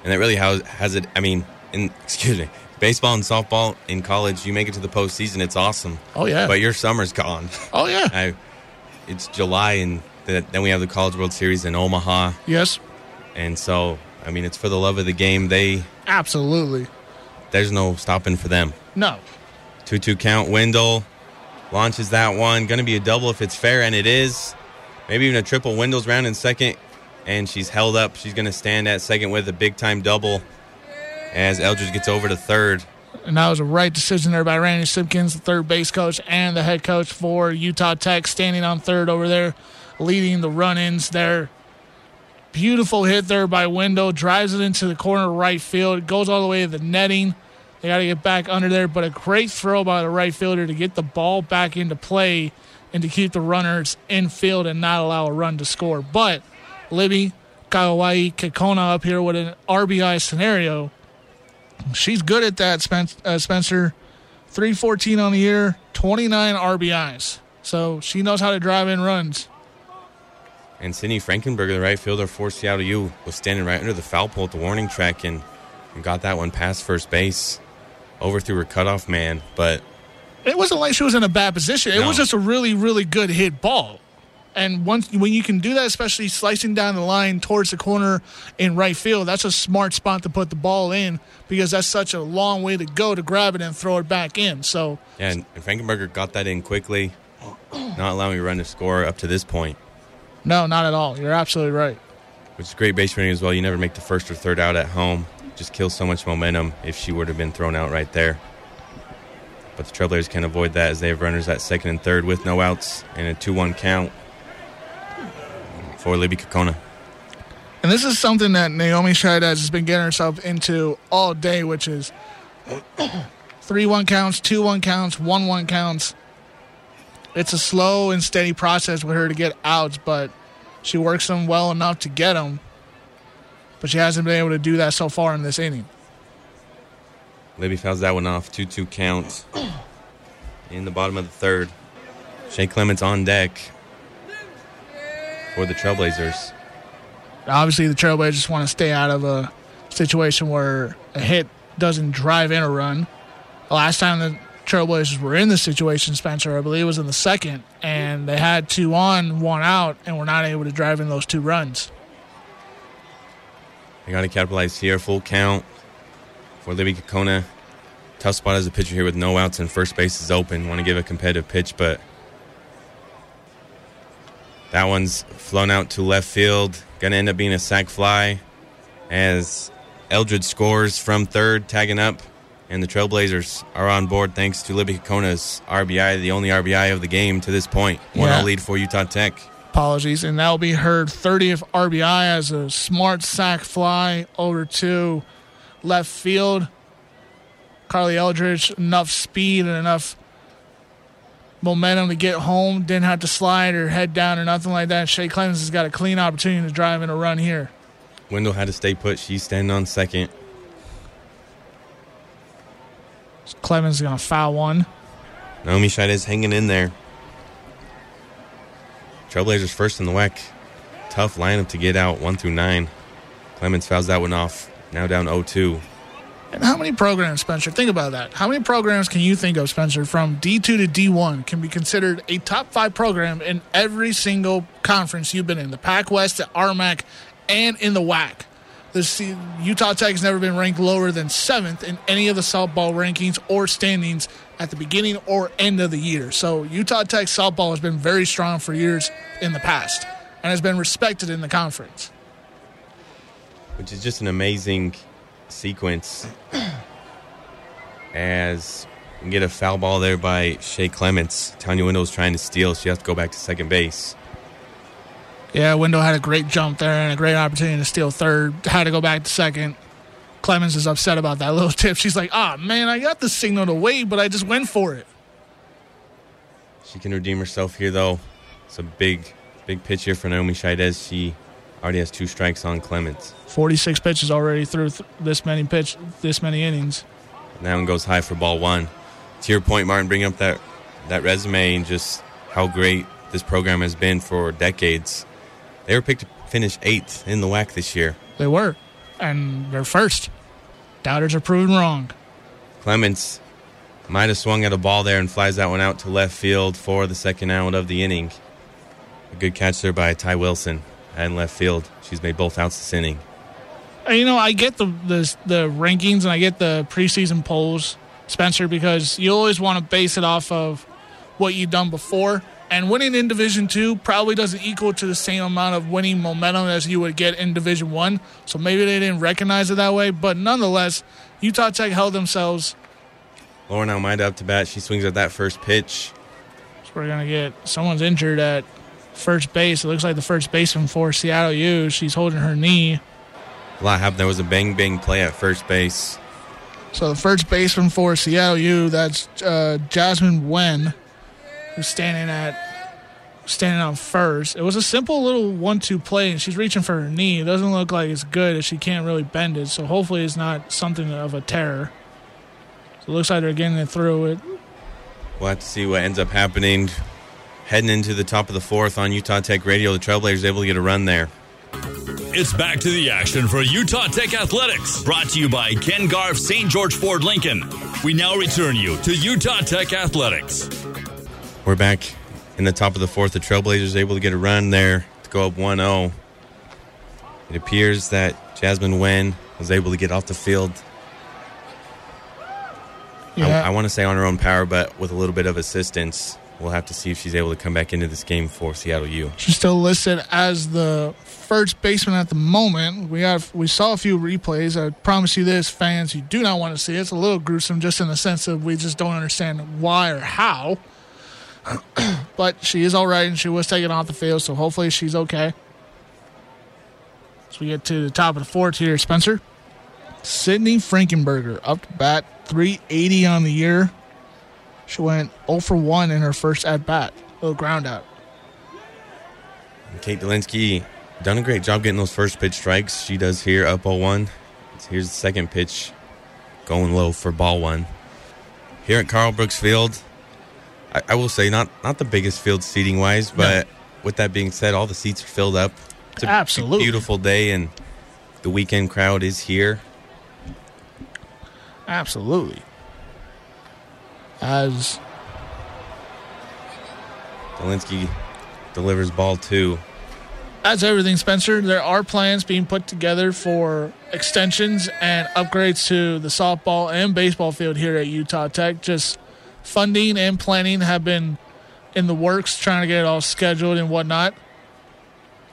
And that really has, has it. I mean, in *laughs* excuse me, baseball and softball in college, you make it to the postseason, it's awesome. Oh yeah. But your summer's gone. oh yeah. *laughs* I, it's July, and then we have the College World Series in Omaha. yes. And so, I mean, it's for the love of the game. They Absolutely. There's no stopping for them. No. 2 2 count. Wendell launches that one. Going to be a double if it's fair, and it is. Maybe even a triple. Wendell's round in second, and she's held up. She's going to stand at second with a big time double as Eldridge gets over to third. And that was a right decision there by Randy Simkins, the third base coach and the head coach for Utah Tech, standing on third over there, leading the run ins there. Beautiful hit there by Window. drives it into the corner right field. It goes all the way to the netting. They got to get back under there, but a great throw by the right fielder to get the ball back into play and to keep the runners in field and not allow a run to score. But Libby Kawai Kekona up here with an RBI scenario. She's good at that, uh, Spencer. 314 on the year, 29 RBIs. So she knows how to drive in runs. And Sydney Frankenberger, the right fielder for Seattle U, was standing right under the foul pole at the warning track and, and got that one past first base, overthrew her cutoff man. But it wasn't like she was in a bad position. It no. was just a really, really good hit ball. And once when you can do that, especially slicing down the line towards the corner in right field, that's a smart spot to put the ball in because that's such a long way to go to grab it and throw it back in. So yeah, and Frankenberger got that in quickly, not allowing a run to score up to this point. No, not at all. You're absolutely right. Which is great base running as well. You never make the first or third out at home. Just kills so much momentum if she would have been thrown out right there. But the Trailblazers can avoid that as they have runners at second and third with no outs and a 2 1 count for Libby Kokona. And this is something that Naomi Scheidez has been getting herself into all day, which is *clears throat* three one counts, two one counts, one one counts. It's a slow and steady process with her to get outs, but she works them well enough to get them. But she hasn't been able to do that so far in this inning. Libby fouls that one off. 2 2 count *clears throat* in the bottom of the third. Shane Clements on deck for the Trailblazers. Obviously, the Trailblazers want to stay out of a situation where a hit doesn't drive in a run. The last time the Trailblazers were in this situation, Spencer, I believe, was in the second, and they had two on, one out, and were not able to drive in those two runs. They got to capitalize here. Full count for Libby Kokona. Tough spot as a pitcher here with no outs and first base is open. Want to give a competitive pitch, but that one's flown out to left field. Going to end up being a sac fly as Eldred scores from third, tagging up. And the Trailblazers are on board thanks to Libby Kokona's RBI, the only RBI of the game to this point. 1 yeah. lead for Utah Tech. Apologies. And that will be her 30th RBI as a smart sac fly over to left field. Carly Eldridge, enough speed and enough momentum to get home. Didn't have to slide or head down or nothing like that. Shea Clemens has got a clean opportunity to drive in a run here. Wendell had to stay put. She's standing on second. Clemens is going to foul one. Naomi Shite is hanging in there. Trailblazers first in the WAC. Tough lineup to get out, one through nine. Clemens fouls that one off. Now down 0 2. And how many programs, Spencer? Think about that. How many programs can you think of, Spencer, from D2 to D1 can be considered a top five program in every single conference you've been in? The Pac West, the RMAC, and in the WAC. This Utah Tech has never been ranked lower than seventh in any of the softball rankings or standings at the beginning or end of the year. So Utah Tech softball has been very strong for years in the past and has been respected in the conference. Which is just an amazing sequence as we get a foul ball there by Shea Clements. Tanya Wendell's trying to steal. She has to go back to second base. Yeah, Wendell had a great jump there and a great opportunity to steal third. Had to go back to second. Clemens is upset about that *laughs* little tip. She's like, ah, oh, man, I got the signal to wait, but I just went for it. She can redeem herself here, though. It's a big, big pitch here for Naomi Scheidez. She already has two strikes on Clemens. 46 pitches already through th- this many pitch, this many innings. And that one goes high for ball one. To your point, Martin, bring up that that resume and just how great this program has been for decades. They were picked to finish eighth in the WAC this year. They were, and they're first. Doubters are proven wrong. Clements might have swung at a ball there and flies that one out to left field for the second out of the inning. A good catch there by Ty Wilson and left field. She's made both outs this inning. You know, I get the, the the rankings and I get the preseason polls, Spencer, because you always want to base it off of what you've done before. And winning in Division Two probably doesn't equal to the same amount of winning momentum as you would get in Division One. So maybe they didn't recognize it that way. But nonetheless, Utah Tech held themselves. Lauren Almeida up to bat. She swings at that first pitch. So we're gonna get someone's injured at first base. It looks like the first baseman for Seattle U. She's holding her knee. A lot happened. There was a bang bang play at first base. So the first baseman for Seattle U, that's uh, Jasmine Wen, who's standing at standing on first. It was a simple little one-two play, and she's reaching for her knee. It doesn't look like it's good, as she can't really bend it. So hopefully, it's not something of a terror. So it looks like they're getting it through it. We'll have to see what ends up happening. Heading into the top of the fourth on Utah Tech Radio, the Trailblazers able to get a run there. It's back to the action for Utah Tech Athletics. Brought to you by Ken Garff, St. George Ford Lincoln. We now return you to Utah Tech Athletics. We're back in the top of the fourth. The Trailblazers able to get a run there to go up 1 0. It appears that Jasmine Wen was able to get off the field. Yeah. I, I want to say on her own power, but with a little bit of assistance. We'll have to see if she's able to come back into this game for Seattle U. She's still listed as the first baseman at the moment. We have we saw a few replays. I promise you this, fans, you do not want to see it. It's a little gruesome, just in the sense of we just don't understand why or how. *clears throat* but she is all right, and she was taken off the field, so hopefully she's okay. As we get to the top of the fourth here, Spencer. Sydney Frankenberger up to bat, 380 on the year. She went 0 for 1 in her first at bat, little ground out. Kate Dolinski done a great job getting those first pitch strikes. She does here up 0 1. Here's the second pitch going low for ball one. Here at Carl Brooks Field, I, I will say not not the biggest field seating wise, but with that being said, all the seats are filled up. It's a Absolutely. beautiful day, and the weekend crowd is here. Absolutely. As Dolinski delivers ball two. as everything, Spencer, there are plans being put together for extensions and upgrades to the softball and baseball field here at Utah Tech. Just funding and planning have been in the works, trying to get it all scheduled and whatnot.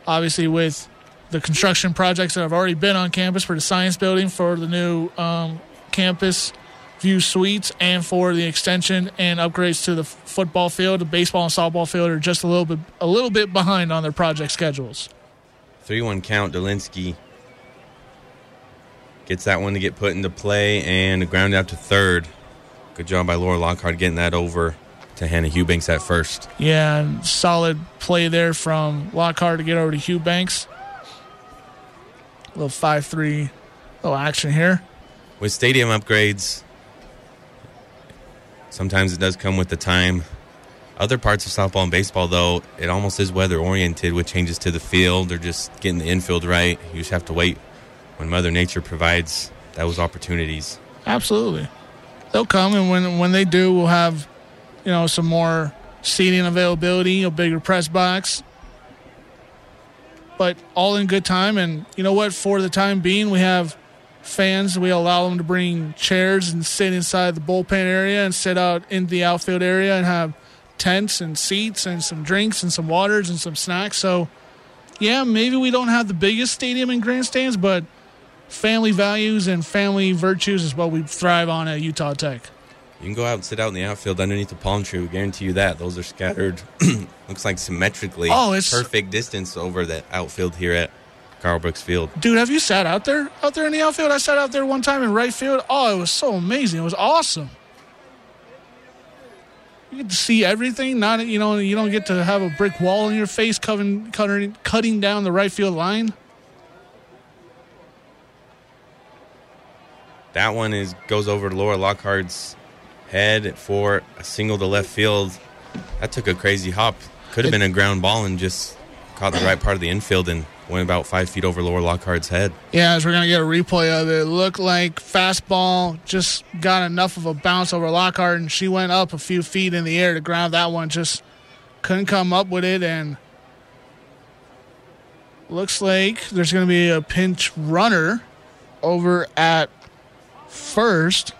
Obviously, with the construction projects that have already been on campus for the science building, for the new um, campus view suites, and for the extension and upgrades to the f- football field, the baseball and softball field are just a little bit a little bit behind on their project schedules. 3 1 count. Dolinski gets that one to get put into play and ground out to third. Good job by Laura Lockhart getting that over to Hannah Eubanks at first. Yeah, and solid play there from Lockhart to get over to Eubanks. A little 5 3 little action here. With stadium upgrades, sometimes it does come with the time. Other parts of softball and baseball, though, it almost is weather oriented with changes to the field or just getting the infield right. You just have to wait when Mother Nature provides those opportunities. Absolutely. They'll come, and when, when they do, we'll have, you know, some more seating availability, a bigger press box. But all in good time. And you know what? For the time being, we have fans. We allow them to bring chairs and sit inside the bullpen area and sit out in the outfield area and have tents and seats and some drinks and some waters and some snacks. So, yeah, maybe we don't have the biggest stadium and grandstands, but family values and family virtues is what we thrive on at Utah Tech. You can go out and sit out in the outfield underneath the palm tree. We guarantee you that. Those are scattered, *clears throat* looks like symmetrically. Oh, it's- perfect distance over the outfield here at Carl Brooks Field. Dude, have you sat out there? Out there in the outfield? I sat out there one time in right field. Oh, it was so amazing. It was awesome. You get to see everything. Not you know, you don't get to have a brick wall in your face cutting cutting, cutting down the right field line. That one is goes over Laura Lockhart's head for a single to left field. That took a crazy hop. Could have been a ground ball and just caught the right part of the infield and went about five feet over Laura Lockhart's head. Yeah, as we're gonna get a replay of it, it looked like fastball just got enough of a bounce over Lockhart, and she went up a few feet in the air to ground that one. Just couldn't come up with it, and looks like there's gonna be a pinch runner over at first,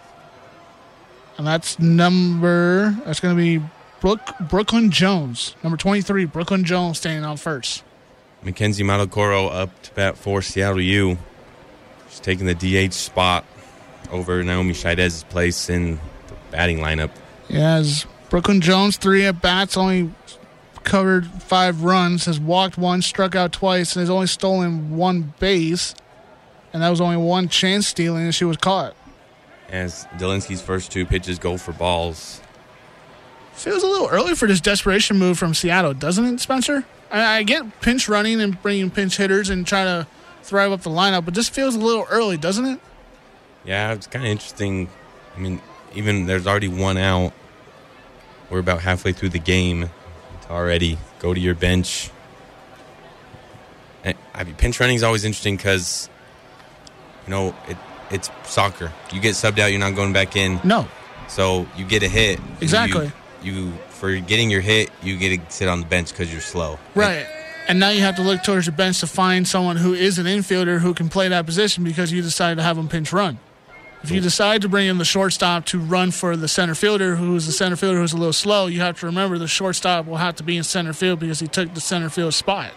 and that's number that's gonna be Brook Brooklyn Jones, number 23, Brooklyn Jones standing on first. Mackenzie Malacoro up to bat for Seattle U. She's taking the DH spot over Naomi Scheidez's place in the batting lineup. Yeah, as Brooklyn Jones, three at bats, only covered five runs, has walked one, struck out twice, and has only stolen one base. And that was only one chance stealing, and she was caught. As Dolinski's first two pitches go for balls. Feels a little early for this desperation move from Seattle, doesn't it, Spencer? I, I get pinch running and bringing pinch hitters and trying to thrive up the lineup, but this feels a little early, doesn't it? Yeah, it's kind of interesting. I mean, even there's already one out. We're about halfway through the game. To already go to your bench. And, I mean, pinch running is always interesting because, you know, it, it's soccer. You get subbed out, you're not going back in. No. So you get a hit. Exactly. You, you for getting your hit, you get to sit on the bench because you're slow. Right. And now you have to look towards the bench to find someone who is an infielder who can play that position because you decided to have him pinch run. If you decide to bring in the shortstop to run for the center fielder, who's the center fielder who's a little slow, you have to remember the shortstop will have to be in center field because he took the center field spot.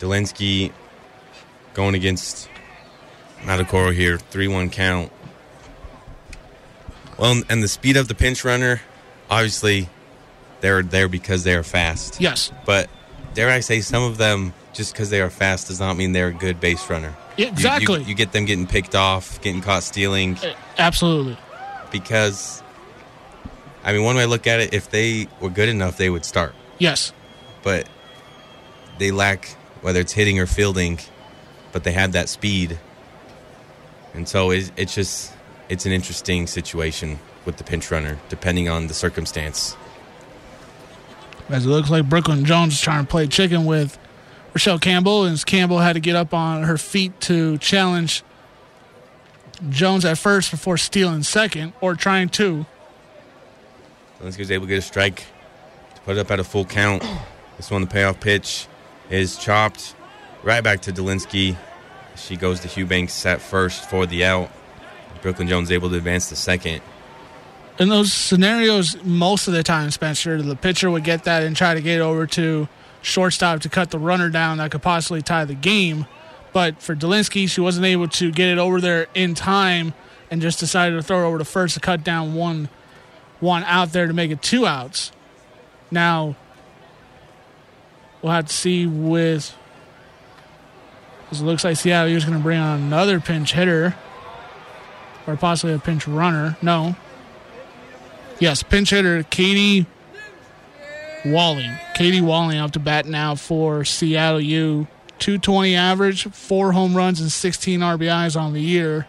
Dolinski going against Madokoro here, 3 1 count. Well, and the speed of the pinch runner, obviously, they're there because they are fast. Yes. But dare I say, some of them, just because they are fast, does not mean they're a good base runner. Yeah, You- you- exactly. You, get them getting picked off, getting caught stealing, eh, Absolutely. because, I mean, one way I look at it, if they were good enough, they would start. Yes. But they lack, whether it's hitting or fielding, but they have that speed. And so it's, it's just, it's an interesting situation with the pinch runner, depending on the circumstance. As it looks like Brooklyn Jones is trying to play chicken with Rochelle Campbell, and Campbell had to get up on her feet to challenge Jones at first before stealing second, or trying to. Dolinski was able to get a strike to put it up at a full count. This one, the payoff pitch, is chopped right back to Dolinski. She goes to Eubanks at first for the out. Brooklyn Jones able to advance to second. In those scenarios, most of the time, Spencer, the pitcher would get that and try to get over to shortstop to cut the runner down that could possibly tie the game. But for Dolinski, she wasn't able to get it over there in time and just decided to throw it over to first to cut down one one out there to make it two outs. Now we'll have to see with it looks like Seattle is going to bring on another pinch hitter or possibly a pinch runner. No, Yes, pinch hitter Katie Walling. Katie Walling up to bat now for Seattle U. 220 average, four home runs, and 16 RBIs on the year.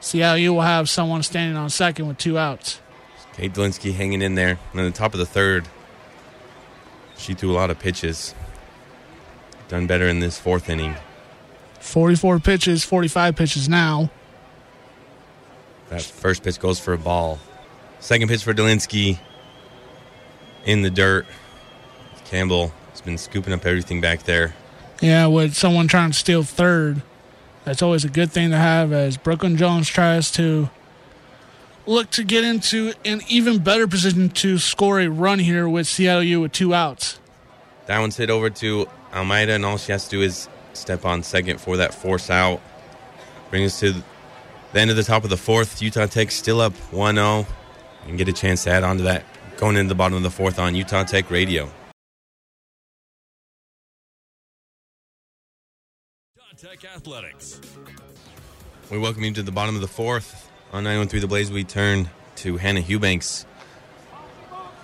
Seattle U will have someone standing on second with two outs. Kate Dolinski hanging in there. And in the top of the third, she threw a lot of pitches. Done better in this fourth inning. 44 pitches, 45 pitches now. That first pitch goes for a ball. Second pitch for Dolinski in the dirt. Campbell has been scooping up everything back there. Yeah, with someone trying to steal third, that's always a good thing to have as Brooklyn Jones tries to look to get into an even better position to score a run here with Seattle U with two outs. That one's hit over to Almeida, and all she has to do is step on second for that force out. Bring us to the end of the top of the fourth. Utah Tech still up 1 0 and get a chance to add on to that going into the bottom of the fourth on Utah Tech Radio. Utah Tech Athletics. We welcome you to the bottom of the fourth. On 913 The Blaze, we turn to Hannah Eubanks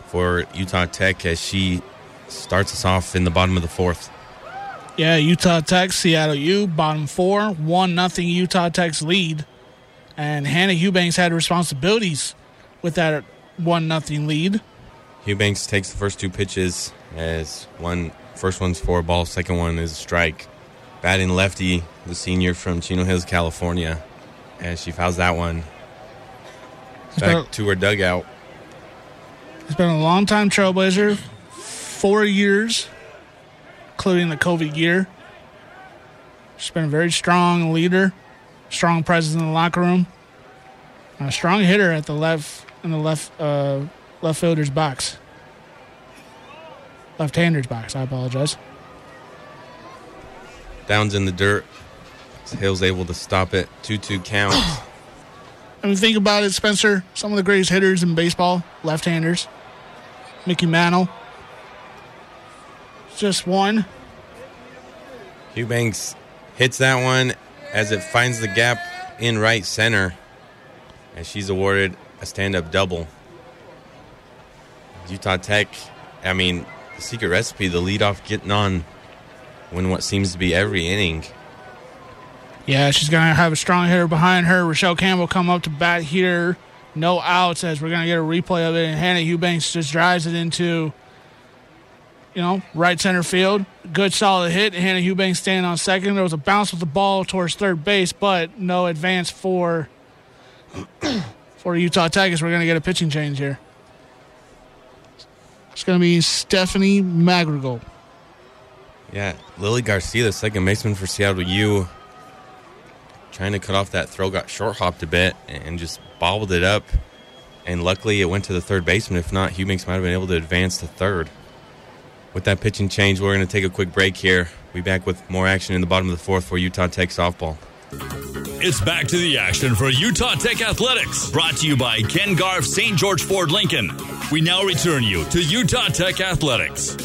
for Utah Tech as she starts us off in the bottom of the fourth. Yeah, Utah Tech, Seattle U, bottom four, one nothing Utah Tech's lead, and Hannah Eubanks had responsibilities with that one nothing lead. Eubanks takes the first two pitches as one first one's four ball, second one is a strike. Batting lefty, the senior from Chino Hills, California, as she fouls that one back to her dugout. It's been a long time trailblazer, four years, including the COVID year. She's been a very strong leader, strong presence in the locker room, a strong hitter at the left in the left uh, left fielder's box, left-hander's box. I apologize. Downs in the dirt. Hill's able to stop it. 2 2 count. *coughs* I mean, think about it, Spencer. Some of the greatest hitters in baseball, left-handers. Mickey Mantle. Just one. Eubanks hits that one as it finds the gap in right center. and she's awarded a stand up double. Utah Tech, I mean, the secret recipe, the leadoff getting on when what seems to be every inning. Yeah, she's going to have a strong hitter behind her. Rochelle Campbell come up to bat here. No outs as we're going to get a replay of it. And Hannah Eubanks just drives it into, you know, right center field. Good solid hit. Hannah Eubanks standing on second. There was a bounce with the ball towards third base, but no advance for *clears throat* for Utah as we're going to get a pitching change here. It's going to be Stephanie Madrigal. Yeah, Lily Garcia, the second baseman for Seattle U, trying to cut off that throw, got short hopped a bit and just bobbled it up. And luckily, it went to the third baseman. If not, Eubanks might have been able to advance to third. With that pitching change, we're going to take a quick break here. We'll be back with more action in the bottom of the fourth for Utah Tech softball. It's back to the action for Utah Tech Athletics, brought to you by Ken Garff St. George Ford Lincoln. We now return you to Utah Tech Athletics.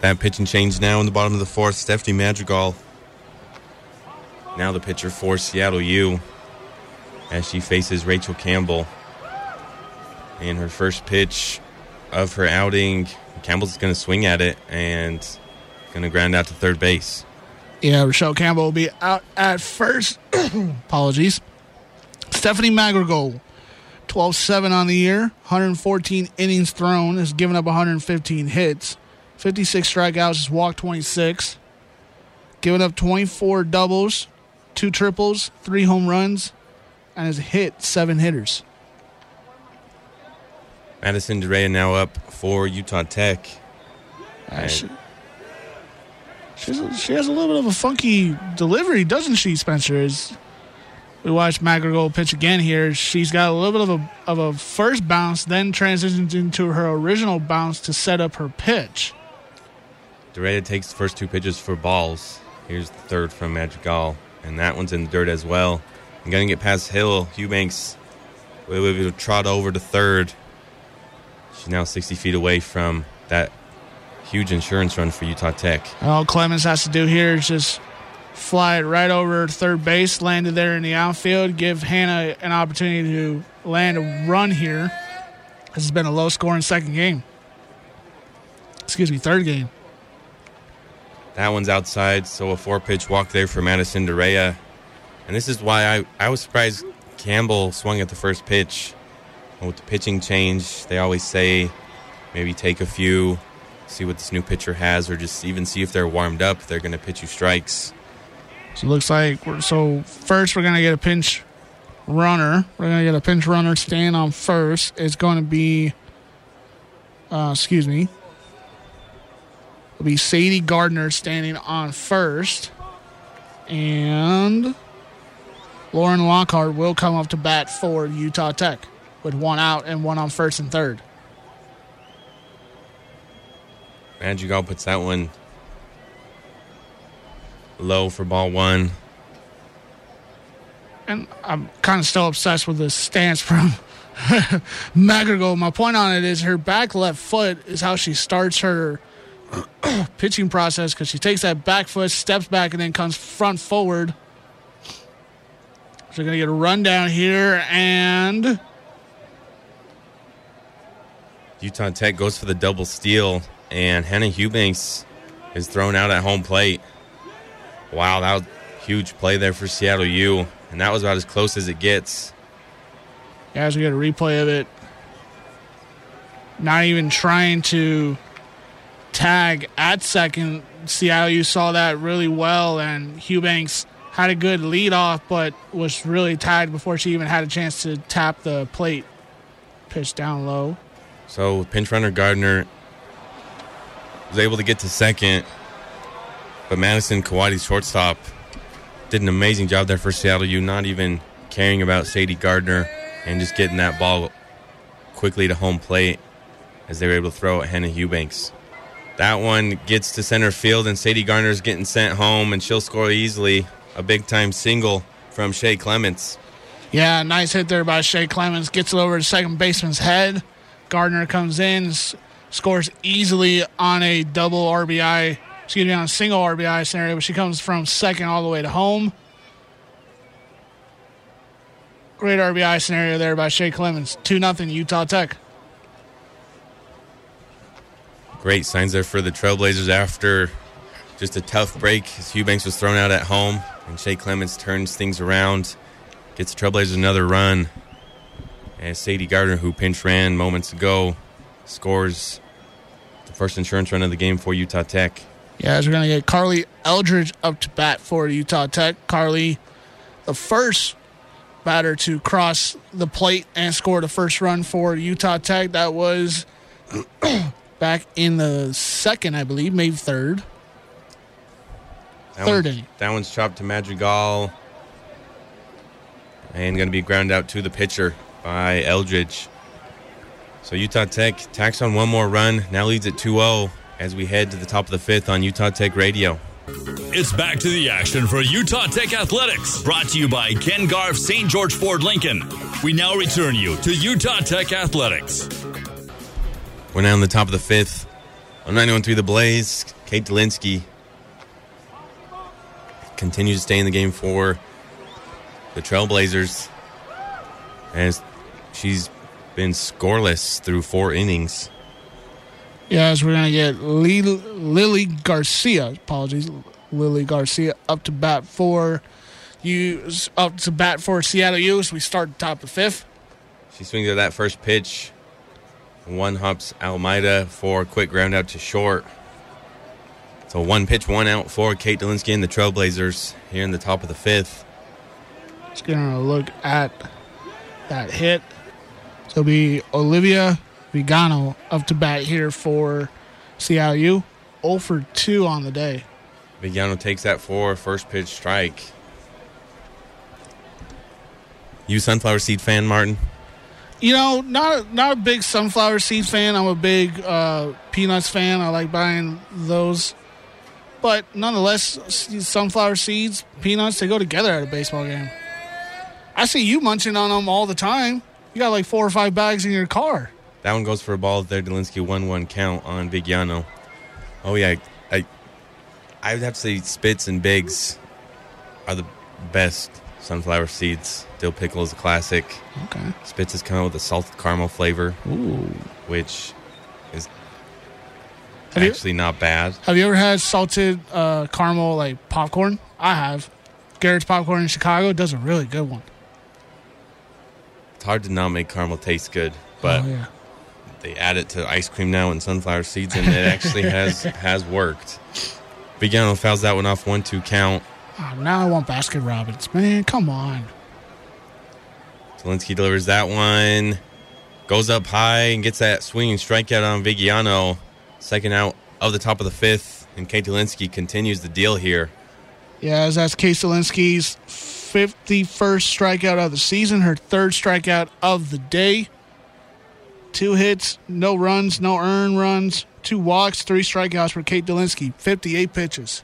That pitching change now in the bottom of the fourth. Stephanie Madrigal, now the pitcher for Seattle U, as she faces Rochelle Campbell. And her first pitch of her outing, Campbell's going to swing at it and going to ground out to third base. Yeah, Rochelle Campbell will be out at first. *clears throat* Apologies. Stephanie Madrigal, 12 7 on the year, 114 innings thrown, has given up 115 hits, 56 strikeouts, has walked 26, given up 24 doubles, two triples, three home runs, and has hit seven hitters. Madison DeRea now up for Utah Tech. Uh, she, a, she has a little bit of a funky delivery, doesn't she, Spencer? As we watch Madrigal pitch again here, she's got a little bit of a of a first bounce, then transitions into her original bounce to set up her pitch. DeRea takes the first two pitches for balls. Here's the third from Madrigal, and that one's in the dirt as well. I'm gonna get past Hill. Eubanks will be able to trot over to third. She's now 60 feet away from that huge insurance run for Utah Tech. All Clemens has to do here is just fly it right over third base, land it there in the outfield, give Hannah an opportunity to land a run here. This has been a low scoring second game. Excuse me, third game. That one's outside, so a four pitch walk there for Madison DeRea. And this is why I, I was surprised Campbell swung at the first pitch. With the pitching change, they always say maybe take a few, see what this new pitcher has, or just even see if they're warmed up. They're going to pitch you strikes. So it looks like we're, so first we're going to get a pinch runner. We're going to get a pinch runner staying on first. It's going to be, uh, excuse me, it'll be Sadie Gardner standing on first. And Lauren Lockhart will come up to bat for Utah Tech with one out and one on first and third. Madrigal puts that one low for ball one. And I'm kind of still obsessed with this stance from *laughs* Madrigal. My point on it is her back left foot is how she starts her *clears throat* pitching process because she takes that back foot, steps back, and then comes front forward. So we're going to get a run down here, and Utah Tech goes for the double steal, and Hannah Eubanks is thrown out at home plate. Wow, that was huge play there for Seattle U, and that was about as close as it gets. Guys, we get a replay of it, not even trying to tag at second. Seattle U saw that really well, and Eubanks had a good lead off, but was really tagged before she even had a chance to tap the plate. Pitch down low. So pinch runner Gardner was able to get to second, but Madison Kawadi, shortstop, did an amazing job there for Seattle U, not even caring about Sadie Gardner and just getting that ball quickly to home plate as they were able to throw at Hannah Eubanks. That one gets to center field, and Sadie Gardner's getting sent home, and she'll score easily. A big time single from Shay Clements. Yeah, nice hit there by Shay Clements. Gets it over to second baseman's head. Gardner comes in, s- scores easily on a double RBI, excuse me, on a single RBI scenario, but she comes from second all the way to home. Great RBI scenario there by Shea Clemens. 2 0 Utah Tech. Great signs there for the Trailblazers after just a tough break. As was thrown out at home, and Shea Clemens turns things around, gets the Trailblazers another run. And Sadie Gardner, who pinch ran moments ago, scores the first insurance run of the game for Utah Tech. Yeah, as we're going to get Carly Eldridge up to bat for Utah Tech. Carly, the first batter to cross the plate and score the first run for Utah Tech. That was *clears throat* back in the second, I believe, maybe third. That Third inning. That one's chopped to Madrigal. And going to be ground out to the pitcher by Eldridge. So Utah Tech tacks on one more run, now leads at 2 0 as we head to the top of the fifth on Utah Tech Radio. It's back to the action for Utah Tech Athletics. Brought to you by Ken Garff St. George Ford Lincoln. We now return you to Utah Tech Athletics. We're now in the top of the fifth on 91.3 The Blaze. Kate Dolinski continues to stay in the game for the Trailblazers as she's been scoreless through four innings. Yeah, as we're going to get Lil- Lily Garcia, apologies, Lily Garcia up to bat for you, up to bat for Seattle U as we start the top of fifth. She swings at that first pitch. One hops Almeida for a quick ground out to short. So one pitch, one out for Kate Dolinski and the Trailblazers here in the top of the fifth. Just going to look at that hit. So it'll be Olivia Vigano up to bat here for Seattle U. 0 for 2 on the day. Vigano takes that for first pitch strike. You sunflower seed fan, Martin? You know, not not a big sunflower seed fan. I'm a big uh, peanuts fan. I like buying those. But nonetheless, sunflower seeds, peanuts, they go together at a baseball game. I see you munching on them all the time. You got like four or five bags in your car. That one goes for a ball there. Dolinski 1 1 count on Vigiano. Oh, yeah. I, I would have to say Spitz and Bigs are the best sunflower seeds. Dill Pickle is a classic. Okay. Spitz has come out with a salted caramel flavor, Ooh. which is Have you- actually not bad. Have you ever had salted uh, caramel like popcorn? I have. Garrett's popcorn in Chicago does a really good one. It's hard to not make caramel taste good, but oh, yeah. they add it to ice cream now and sunflower seeds, and it actually *laughs* has has worked. Vigiano fouls that one off one two count. Oh, now I want Baskin Robbins. Man, come on. Dolinski delivers that one, goes up high and gets that swinging strikeout on Vigiano. Second out of the top of the fifth, and Kate Dolinski continues the deal here. Yeah, as that's Case Dolinski's 51st strikeout of the season, her third strikeout of the day. Two hits, no runs, no earned runs, two walks, three strikeouts for Kate Dolinski, 58 pitches.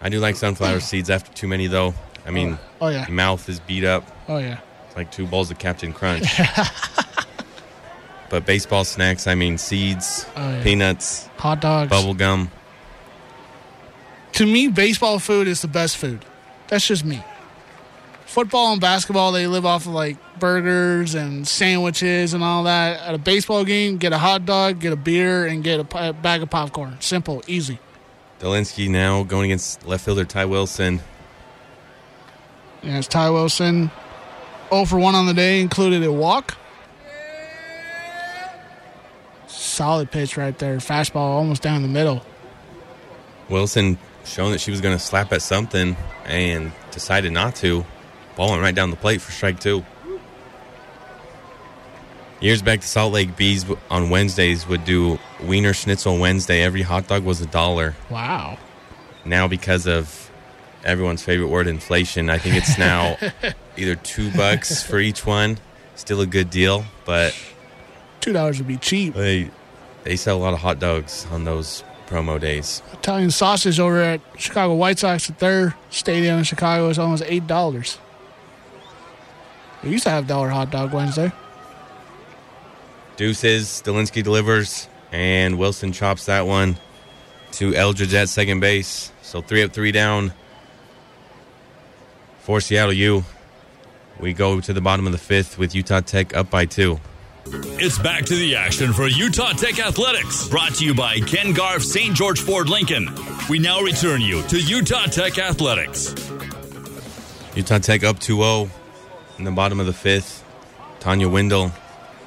I do like sunflower *clears throat* seeds after too many, though. I mean, Oh, oh yeah. mouth is beat up. Oh, yeah. It's like two bowls of Captain Crunch. *laughs* *laughs* but baseball snacks, I mean, seeds, Oh, yeah. peanuts, Hot dogs. bubble gum. To me, baseball food is the best food. That's just me. Football and basketball, they live off of like burgers and sandwiches and all that. At a baseball game, get a hot dog, get a beer, and get a bag of popcorn. Simple, easy. Dolinski now going against left fielder Ty Wilson. Yeah, it's Ty Wilson. 0 for 1 on the day, included a walk. Solid pitch right there. Fastball almost down the middle. Wilson showing that she was going to slap at something and decided not to. Ball went right down the plate for strike two. Years back, the Salt Lake Bees on Wednesdays would do Wiener Schnitzel Wednesday. Every hot dog was a dollar. Wow. Now, because of everyone's favorite word, inflation, I think it's now *laughs* either two bucks for each one. Still a good deal, but $2 would be cheap. they they sell a lot of hot dogs on those promo days. Italian sausage over at Chicago White Sox at their stadium in Chicago is almost eight dollars. We used to have dollar hot dog Wednesday. Deuces, Dolinski delivers, and Wilson chops that one to Eldridge at second base. So three up, three down for Seattle U. We go to the bottom of the fifth with Utah Tech up by two. It's back to the action for Utah Tech Athletics, brought to you by Ken Garff, St. George Ford Lincoln. We now return you to Utah Tech Athletics. Utah Tech up 2 0 in the bottom of the fifth. Tanya Wendell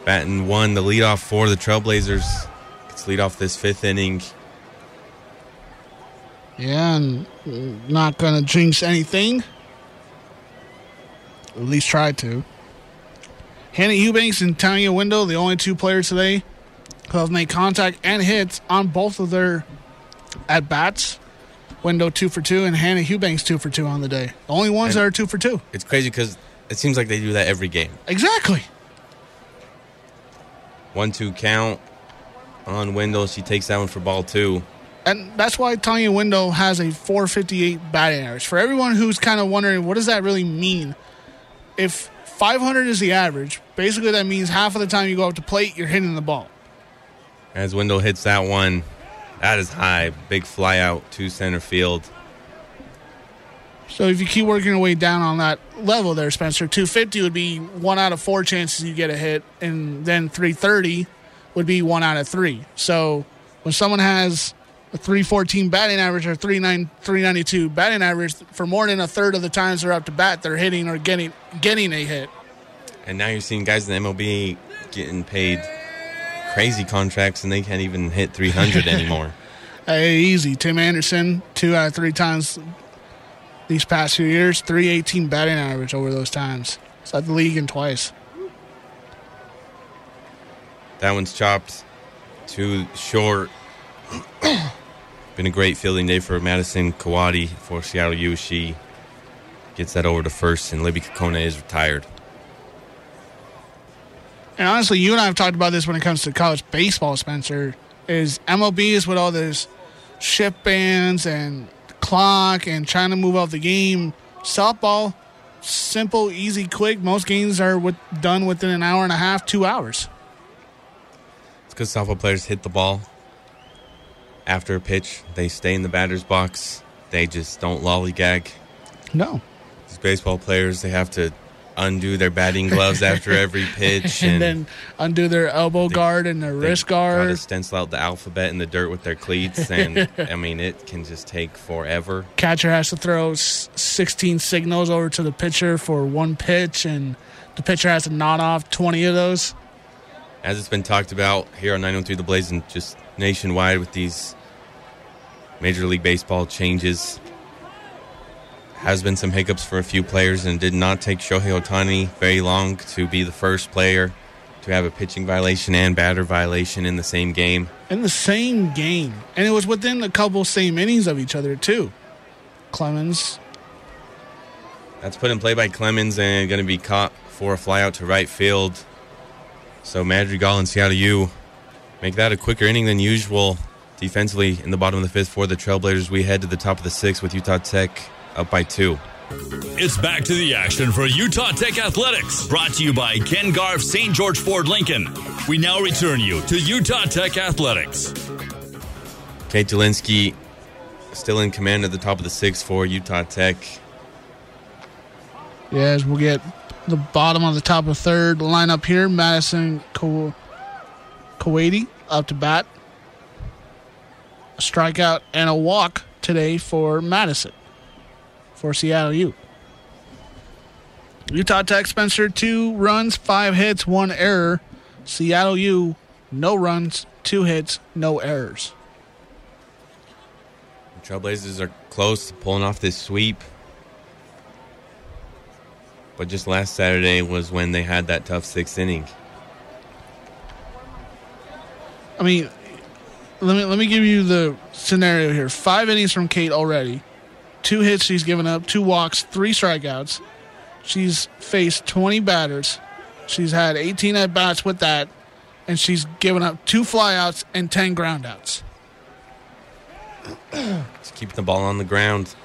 batting one, the leadoff for the Trailblazers. Gets lead off this fifth inning. Yeah, and not going to jinx anything. At least try to. Hannah Eubanks and Tanya Wendell, the only two players today who have made contact and hits on both of their at bats. Wendell two for two, and Hannah Eubanks two for two on the day. The only ones And- that are two for two. It's crazy because it seems like they do that every game. Exactly. One two count on Wendell. She takes that one for ball two. And that's why Tanya Wendell has a 458 batting average. For everyone who's kind of wondering, what does that really mean? If 500 is the average, basically that means half of the time you go up to plate, you're hitting the ball. As Wendell hits that one, that is high. Big fly out to center field. So if you keep working your way down on that level there, Spencer, 250 would be one out of four chances you get a hit, and then 330 would be one out of three. So when someone has a 314 batting average or 39 392 batting average, for more than a third of the times they're up to bat, they're hitting or getting getting a hit. And now you're seeing guys in the MLB getting paid crazy contracts and they can't even hit 300 anymore. *laughs* Hey, easy. Tim Anderson, two out of three times these past few years, 318 batting average over those times. It's led the league in twice. That one's chopped too short. *clears throat* Been a great fielding day for Madison Kawadi for Seattle U. She gets that over to first, and Libby Kokona is retired. And honestly, you and I have talked about this when it comes to college baseball, Spencer. Is MLB is with all this shift bands and clock and trying to move up the game. Softball, simple, easy, quick. Most games are with, done within an hour and a half, two hours. It's because softball players hit the ball after a pitch. They stay in the batter's box. They just don't lollygag. No. These baseball players, they have to undo their batting gloves after every *laughs* pitch, And, then undo their elbow guard and their they wrist Try to stencil out the alphabet in the dirt with their cleats, *laughs* and I mean, it can just take forever. Catcher has to throw 16 signals over to the pitcher for one pitch, and the pitcher has to nod off 20 of those. As it's been talked about here on 903 The Blaze and just nationwide with these Major League Baseball changes, has been some hiccups for a few players, and did not take Shohei Ohtani very long to be the first player to have a pitching violation and batter violation in the same game. in the same game, and it was within a couple same innings of each other too. Clemens, That's put in play by Clemens and going to be caught for a flyout to right field. So Madrigal and Seattle U make that a quicker inning than usual defensively in the bottom of the fifth for the Trailblazers. We head to the top of the sixth with Utah Tech up by two. It's back to the action for Utah Tech Athletics, brought to you by Ken Garff, St. George Ford Lincoln. We now return you to Utah Tech Athletics. Kate Dolinski still in command at the top of the sixth for Utah Tech. yeah, as we'll get the bottom of the top of third lineup here. Madison Ku- Kuwaiti up to bat. A strikeout and a walk today for Madison for Seattle U. Utah Tech Spencer two runs, five hits, one error. Seattle U no runs, two hits, no errors. The Trailblazers are close to pulling off this sweep. But just last Saturday was when they had that tough sixth inning. I mean, let me let me give you the scenario here. Five innings from Kate already. Two hits she's given up, two walks, three strikeouts. She's faced 20 batters. She's had 18 at bats with that, and she's given up two flyouts and 10 groundouts. Just keep the ball on the ground.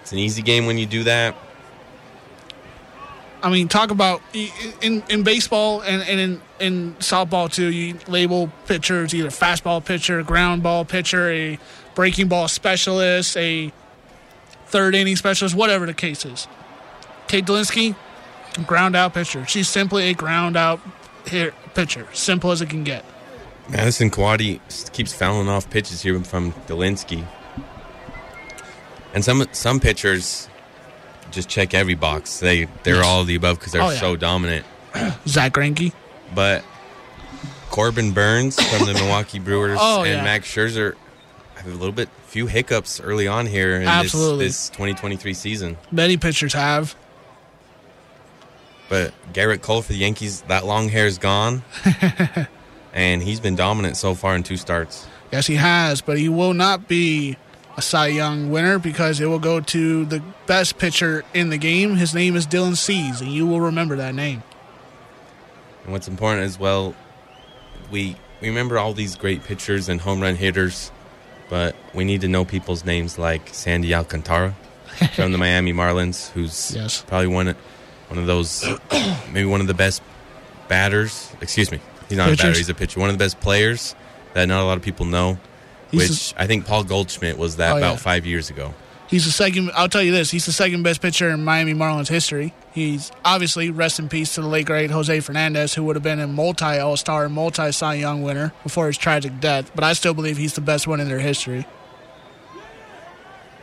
It's an easy game when you do that. I mean, talk about in in baseball and, and in in softball too. You label pitchers either fastball pitcher, ground ball pitcher, a breaking ball specialist, a third inning specialist, whatever the case is. Kate Dolinski, ground out pitcher. She's simply a ground out hit pitcher. Simple as it can get. Madison Kawadi keeps fouling off pitches here from Dolinski. And some some pitchers just check every box. They they're Yes. all the above because they're Oh, yeah. so dominant. *clears throat* Zack Greinke. But Corbin Burnes from the *laughs* Milwaukee Brewers Oh, and yeah. Max Scherzer have a little bit few hiccups early on here in this, Absolutely. this 2023 season. Many pitchers have. But Gerrit Cole for the Yankees, that long hair is gone. *laughs* and he's been dominant so far in two starts. Yes, he has, but he will not be a Cy Young winner because it will go to the best pitcher in the game. His name is Dylan Cease, and you will remember that name. And what's important as well, we we remember all these great pitchers and home run hitters, but we need to know people's names like Sandy Alcantara *laughs* from the Miami Marlins, who's Yes. probably one of, one of those *coughs* maybe one of the best batters. Excuse me, he's not a batter; he's a pitcher. One of the best players that not a lot of people know. He's which I think Paul Goldschmidt was that Oh, about yeah. five years ago. He's the second. I'll tell you this: he's the second best pitcher in Miami Marlins history. He's obviously rest in peace to the late great Jose Fernandez, who would have been a multi All Star, multi Cy Young winner before his tragic death. But I still believe he's the best one in their history.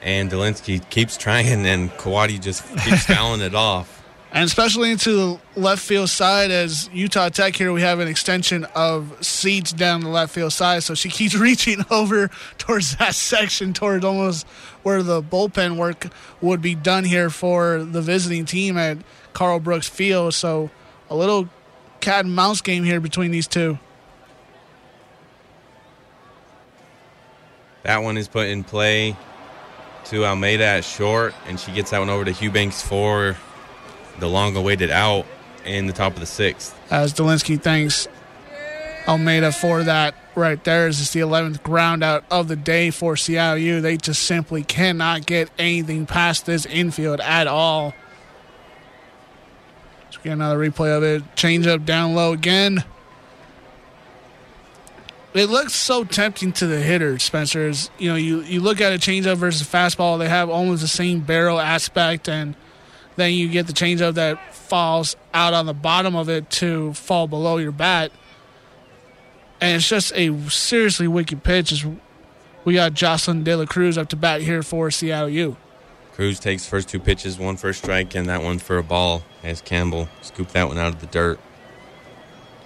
And Dolinski keeps trying, and Kawadi just keeps *laughs* fouling it off. And especially into the left field side, as Utah Tech here, we have an extension of seats down the left field side. So she keeps *laughs* reaching over towards that section, towards almost where the bullpen work would be done here for the visiting team at Carl Brooks Field. So a little cat and mouse game here between these two. That one is put in play to Almeida at short, and she gets that one over to Eubanks for the long awaited out in the top of the sixth. As Dolinski thanks Almeida for that right there. This is the 11th ground out of the day for Seattle U. They just simply cannot get anything past this infield at all. Let's get another replay of it. Change up down low again. It looks so tempting to the hitter, Spencer. You know, you, you look at a changeup versus a fastball, they have almost the same barrel aspect, and then you get the changeup that falls out on the bottom of it to fall below your bat. And it's just a seriously wicked pitch. As we got Jocelyn De La Cruz up to bat here for Seattle U. Cruz takes first two pitches, one for a strike, and that one for a ball as Campbell scooped that one out of the dirt.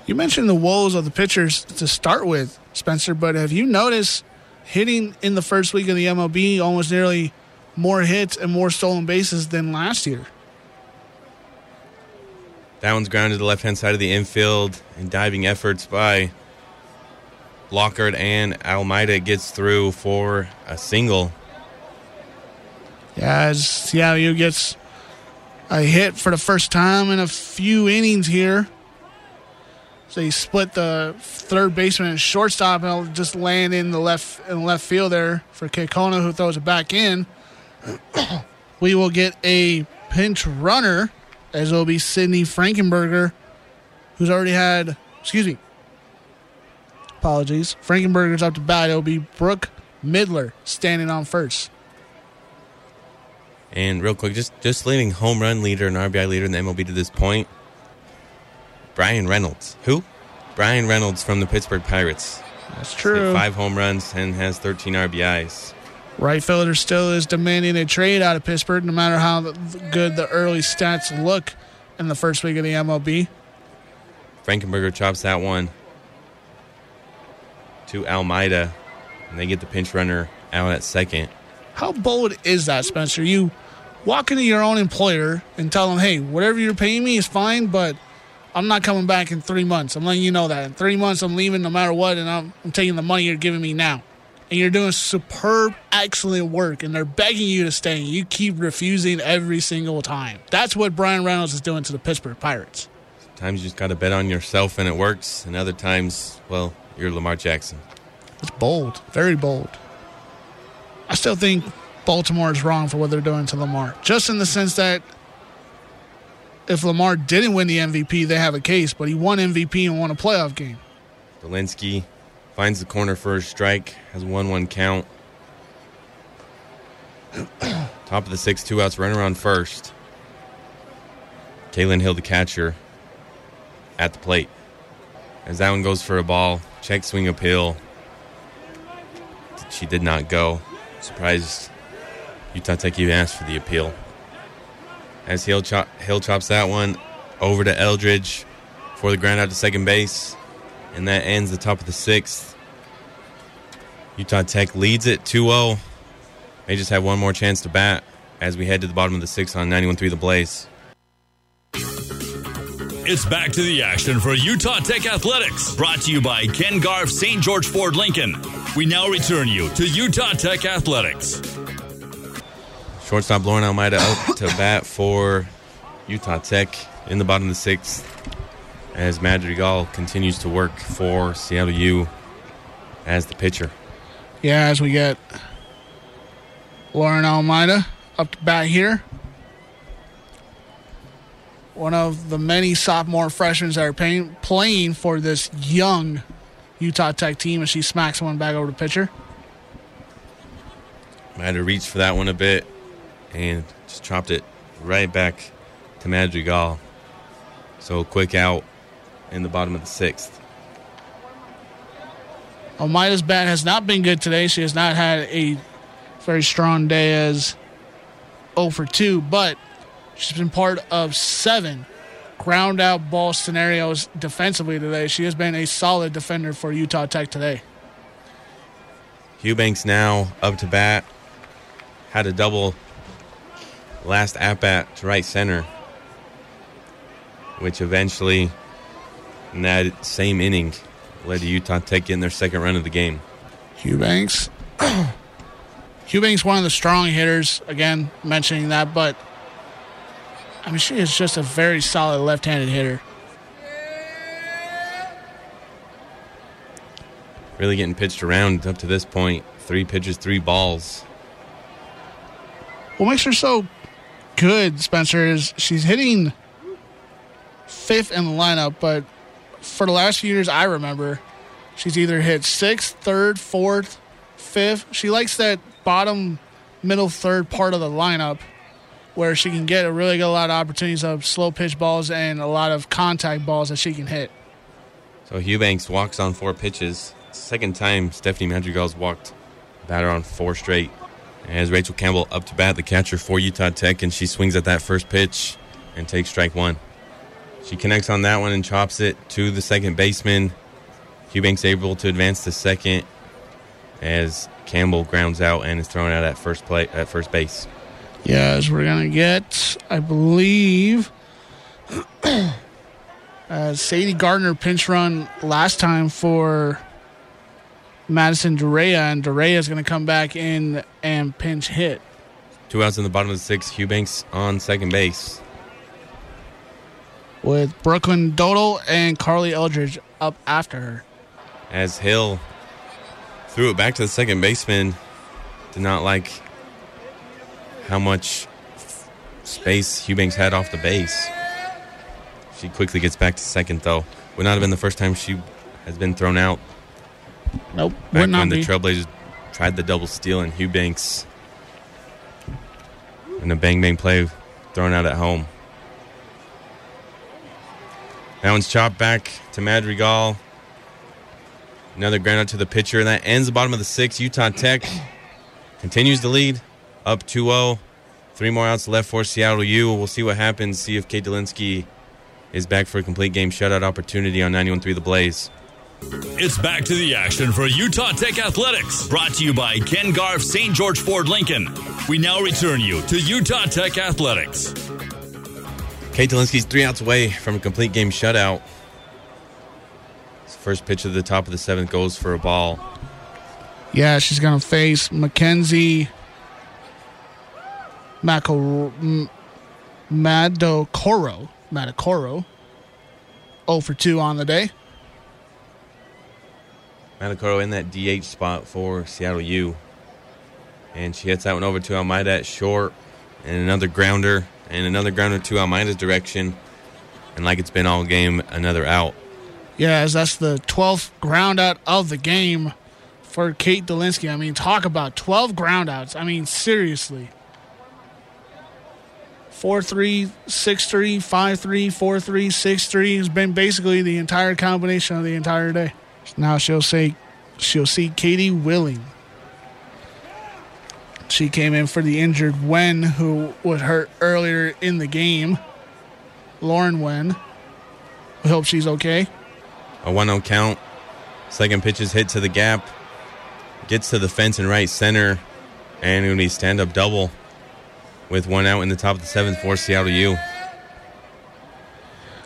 You mentioned the woes of the pitchers to start with, Spencer, but have you noticed hitting in the first week of the MLB almost nearly more hits and more stolen bases than last year? That one's grounded to the left hand side of the infield, and diving efforts by Lockhart and Almeida gets through for a single. Yeah, as Seattle gets a hit for the first time in a few innings here. So he split the third baseman and shortstop, and it'll just land in the left in left field there for Kekona, who throws it back in. *coughs* we will get a pinch runner, as it'll be Sidney Frankenberger, who's already had. Excuse me. Apologies. Frankenberger's up to bat. It'll be Brooke Midler standing on first. And real quick, just just leading home run leader and RBI leader in the MLB to this point, Bryan Reynolds. Who? Bryan Reynolds from the Pittsburgh Pirates. That's true. Five home runs and has 13 RBIs. Right fielder still is demanding a trade out of Pittsburgh, no matter how good the early stats look in the first week of the MLB. Frankenberger chops that one to Almeida, and they get the pinch runner out at second. How bold is that, Spencer? You walk into your own employer and tell them, hey, whatever you're paying me is fine, but I'm not coming back in three months. I'm letting you know that. In three months, I'm leaving no matter what, and I'm, I'm taking the money you're giving me now. And you're doing superb, excellent work, and they're begging you to stay. and You keep refusing every single time. That's what Bryan Reynolds is doing to the Pittsburgh Pirates. Times you just got to bet on yourself and it works, and other times, well, you're Lamar Jackson. It's bold, very bold. I still think Baltimore is wrong for what they're doing to Lamar. Just in the sense that if Lamar didn't win the MVP, they have a case, but he won MVP and won a playoff game. Dolinski finds the corner for a strike, has 1 1 count. Top of the sixth, two outs, runner on first. Kaylin Hill, the catcher, at the plate. As that one goes for a ball, check swing uphill. She did not go. Surprised Utah Tech even asked for the appeal. As Hill, Hill chops that one over to Eldridge for the ground out to second base. And that ends the top of the sixth. Utah Tech leads it 2 0. They just have one more chance to bat as we head to the bottom of the sixth on 91 3 The Blaze. It's back to the action for Utah Tech Athletics. Brought to you by Ken Garff, St. George Ford Lincoln. We now return you to Utah Tech Athletics. Shortstop Lauren Almeida up to bat for Utah Tech in the bottom of the sixth as Madrigal continues to work for Seattle U as the pitcher. Yeah, as we get Lauren Almeida up to bat here. One of the many sophomore freshmen that are playing, playing for this young Utah Tech team as she smacks one back over the pitcher. I had to reach for that one a bit and just chopped it right back to Madrigal. So quick out in the bottom of the sixth. Almeida's bat has not been good today. She has not had a very strong day as 0 for 2, but she's been part of seven ground out ball scenarios defensively today. She has been a solid defender for Utah Tech today. Eubanks now up to bat. Had a double last at bat to right center, which eventually, in that same inning, led to Utah Tech getting their second run of the game. Eubanks. *coughs* Eubanks, one of the strong hitters. Again, mentioning that, but I mean, she is just a very solid left-handed hitter. Really getting pitched around up to this point. Three pitches, three balls. What makes her so good, Spencer, is she's hitting fifth in the lineup, but for the last few years I remember, she's either hit sixth, third, fourth, fifth. She likes that bottom, middle, third part of the lineup where she can get a really good lot of opportunities of slow pitch balls and a lot of contact balls that she can hit. So Eubanks walks on four pitches. Second time Stephanie Madrigal's walked batter on four straight. As Rachel Campbell up to bat, the catcher for Utah Tech, and she swings at that first pitch and takes strike one. She connects on that one and chops it to the second baseman. Eubanks able to advance to second as Campbell grounds out and is thrown out at first play at first base. Yeah, as we're gonna get, I believe, *clears throat* uh, Sadie Gardner pinch run last time for Madison Durea, and Durea is gonna come back in and pinch hit. Two outs in the bottom of the sixth. Eubanks on second base. With Brooklyn Dodal and Carly Eldridge up after her. As Hill threw it back to the second baseman, did not like how much space Eubanks had off the base. She quickly gets back to second, though. Would not have been the first time she has been thrown out. Nope, Back would not when be. the Trailblazers tried the double steal and Eubanks and a bang bang play thrown out at home. That one's chopped back to Madrigal. Another ground out to the pitcher, and that ends the bottom of the sixth. Utah Tech continues to lead, up 2 0. Three more outs left for Seattle U. We'll see what happens. See if Kate Dolinski is back for a complete game shutout opportunity on 91 3 The Blaze. It's back to the action for Utah Tech Athletics. Brought to you by Ken Garff, St. George Ford Lincoln. We now return you to Utah Tech Athletics. Kate Dolinski's three outs away from a complete game shutout. His first pitch of the top of the seventh goes for a ball. Yeah, she's gonna face Mackenzie Mako M- Madokoro. Madokoro. 0 for 2 on the day. Manacoro in that DH spot for Seattle U. And she hits that one over to Almeida at short. And another grounder. And another ground grounder to Almeida's direction. And like it's been all game, another out. Yeah, as that's the 12th ground out of the game for Kate Dolinski. I mean, talk about 12 ground outs. I mean, seriously. Four three six three five three four three six three has been basically the entire combination of the entire day. Now she'll say she'll see Katie Willing. She came in for the injured Wen, who was hurt earlier in the game. Lauren Wen. We hope she's okay. A 1 0 count. Second pitch is hit to the gap. Gets to the fence in right center. And it'll be stand up double with one out in the top of the seventh for Seattle U.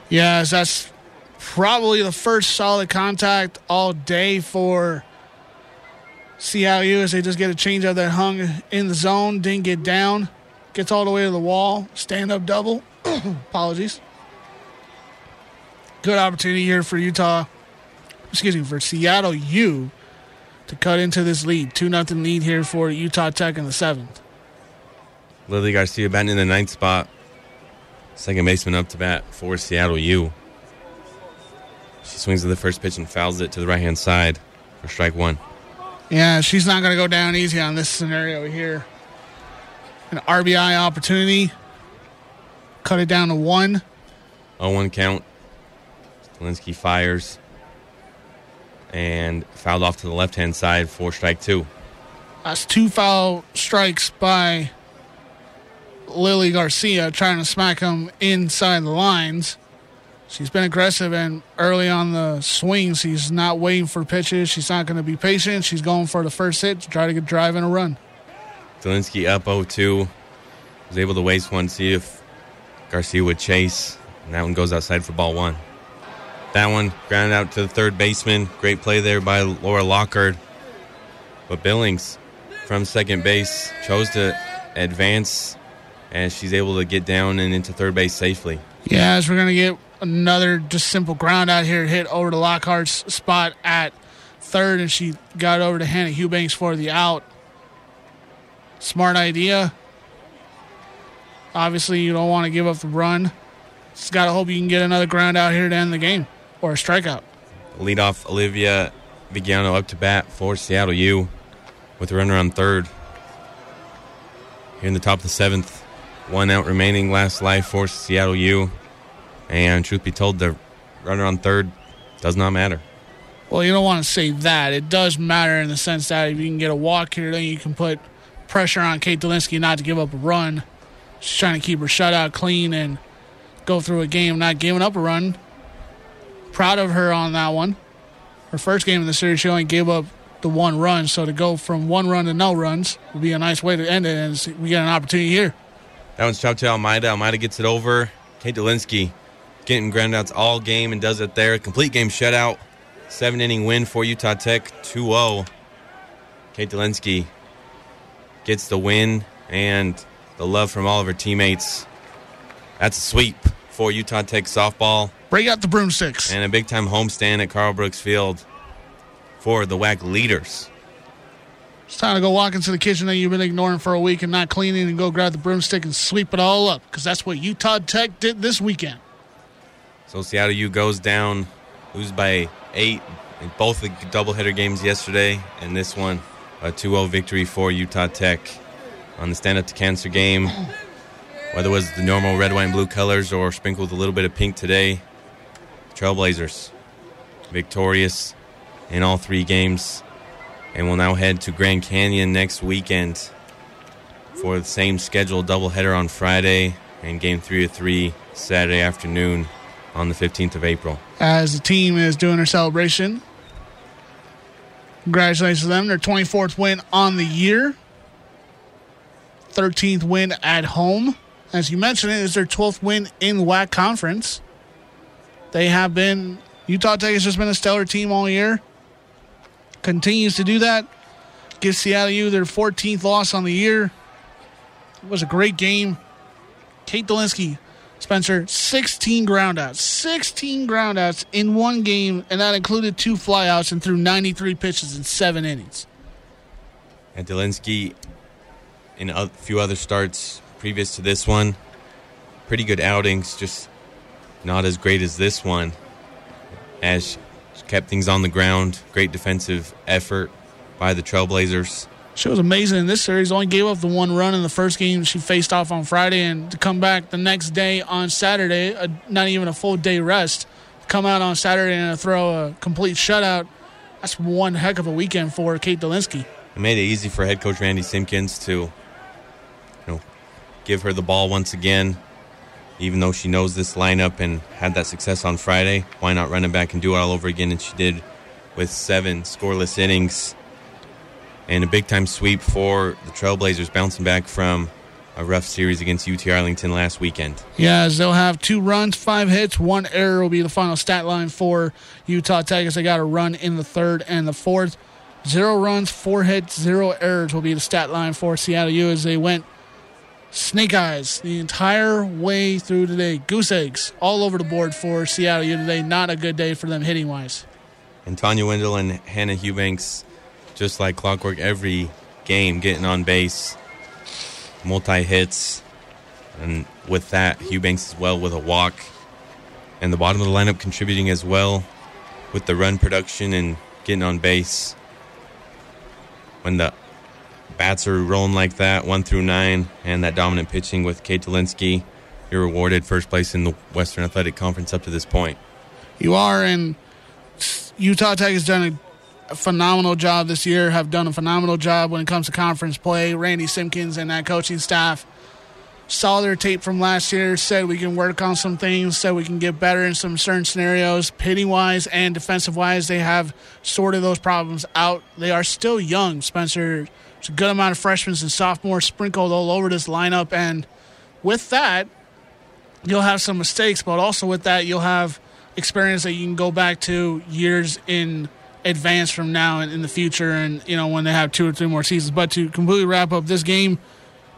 Yes, that's probably the first solid contact all day for Seattle U as they just get a change of that hung in the zone, didn't get down, gets all the way to the wall, stand up double. *coughs* Apologies. Good opportunity here for Utah, excuse me, for Seattle U to cut into this lead. 2 0 lead here for Utah Tech in the seventh. Lily Garcia batting in the ninth spot. Second baseman up to bat for Seattle U. She swings to the first pitch and fouls it to the right hand side for strike one. Yeah, she's not going to go down easy on this scenario here. An RBI opportunity. Cut it down to one. 0 1 count. Stilinski fires and fouled off to the left hand side for strike two. That's two foul strikes by Lily Garcia trying to smack him inside the lines. She's been aggressive and early on the swings, she's not waiting for pitches. She's not going to be patient. She's going for the first hit to try to get drive and a run. Stilinski up 0 2. Was able to waste one, see if Garcia would chase. And that one goes outside for ball one. That one grounded out to the third baseman. Great play there by Laura Lockhart. But Billings from second base chose to advance and she's able to get down and into third base safely. Yeah, as we're going to get another just simple ground out here, hit over to Lockhart's spot at third, and she got over to Hannah Eubanks for the out. Smart idea. Obviously, you don't want to give up the run. Just got to hope you can get another ground out here to end the game or a strikeout. Leadoff Olivia Vigiano up to bat for Seattle U with a runner on third. Here in the top of the seventh, one out remaining, last life for Seattle U. And truth be told, the runner on third does not matter. Well, you don't want to say that. It does matter in the sense that if you can get a walk here, then you can put pressure on Kate Dolinski not to give up a run. She's trying to keep her shutout clean and go through a game not giving up a run. Proud of her on that one. Her first game in the series, she only gave up the one run. So to go from one run to no runs would be a nice way to end it. And we get an opportunity here. That one's chopped to Almeida. Almeida gets it over. Kate Dolinski getting groundouts all game and does it there. Complete game shutout. Seven inning win for Utah Tech 2 0. Kate Dolinski gets the win and the love from all of her teammates. That's a sweep for Utah Tech softball. Break out the broomsticks. And a big time homestand at Carl Brooks Field for the WAC leaders. It's time to go walk into the kitchen that you've been ignoring for a week and not cleaning and go grab the broomstick and sweep it all up because that's what Utah Tech did this weekend. So Seattle U goes down, lose by eight in both the doubleheader games yesterday and this one, a 2 0 victory for Utah Tech on the stand up to cancer game. Whether it was the normal red, white, and blue colors or sprinkled a little bit of pink today, Trailblazers victorious in all three games and we'll now head to Grand Canyon next weekend for the same scheduled doubleheader on Friday and game three of three Saturday afternoon on the 15th of April. As the team is doing their celebration, congratulations to them. Their 24th win on the year, 13th win at home. As you mentioned, it is their 12th win in the WAC conference. They have been, Utah Tech has just been a stellar team all year continues to do that. Gives Seattle U their 14th loss on the year. It was a great game. Kate Dolinski, Spencer, 16 groundouts. 16 groundouts in one game, and that included two flyouts and threw 93 pitches in seven innings. And Dolinski, in a few other starts previous to this one, pretty good outings, just not as great as this one. As kept things on the ground. Great defensive effort by the Trailblazers. She was amazing in this series. Only gave up the one run in the first game she faced off on Friday, and to come back the next day on Saturday, uh, not even a full day rest, come out on Saturday and throw a complete shutout. That's one heck of a weekend for Kate Dolinski. It made it easy for head coach Randy Simkins to, you know, give her the ball once again. Even though she knows this lineup and had that success on Friday, why not run it back and do it all over again? And she did with seven scoreless innings and a big time sweep for the Trailblazers, bouncing back from a rough series against UT Arlington last weekend. Yeah, as they'll have two runs, five hits, one error will be the final stat line for Utah Tech as they got a run in the third and the fourth. Zero runs, four hits, zero errors will be the stat line for Seattle U as they went snake eyes the entire way through today. Goose eggs all over the board for Seattle U today. Not a good day for them hitting wise. And Tanya Wendell and Hannah Eubanks just like clockwork every game, getting on base, multi hits, and with that, Eubanks as well with a walk, and the bottom of the lineup contributing as well with the run production and getting on base. When the bats are rolling like that, one through nine, and that dominant pitching with Kate Dolinski, you're rewarded first place in the Western Athletic Conference up to this point. You are, and Utah Tech has done a a phenomenal job this year, have done a phenomenal job when it comes to conference play. Randy Simkins and that coaching staff saw their tape from last year, said we can work on some things, said we can get better in some certain scenarios, pitting wise and defensive wise. They have sorted those problems out. They are still young, Spencer. It's a good amount of freshmen and sophomores sprinkled all over this lineup. And with that, you'll have some mistakes, but also with that, you'll have experience that you can go back to years in advance from now and in the future, and you know when they have two or three more seasons. But to completely wrap up this game,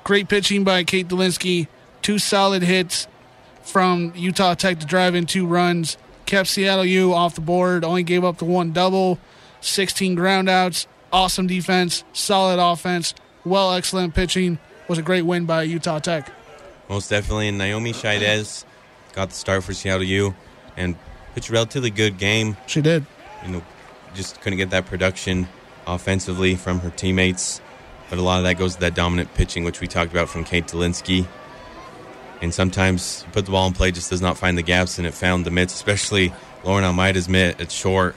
great pitching by Kate Dolinski, two solid hits from Utah Tech to drive in two runs, kept Seattle U off the board, only gave up the one double, 16 groundouts, awesome defense, solid offense, well excellent pitching. Was a great win by Utah Tech. Most definitely, and Naomi Scheidez got the start for Seattle U and pitched a relatively good game. She did. You know, just couldn't get that production offensively from her teammates. But a lot of that goes to that dominant pitching, which we talked about from Kate Dolinski. And sometimes you put the ball in play, just does not find the gaps, and it found the mitts, especially Lauren Almeida's mitt at short.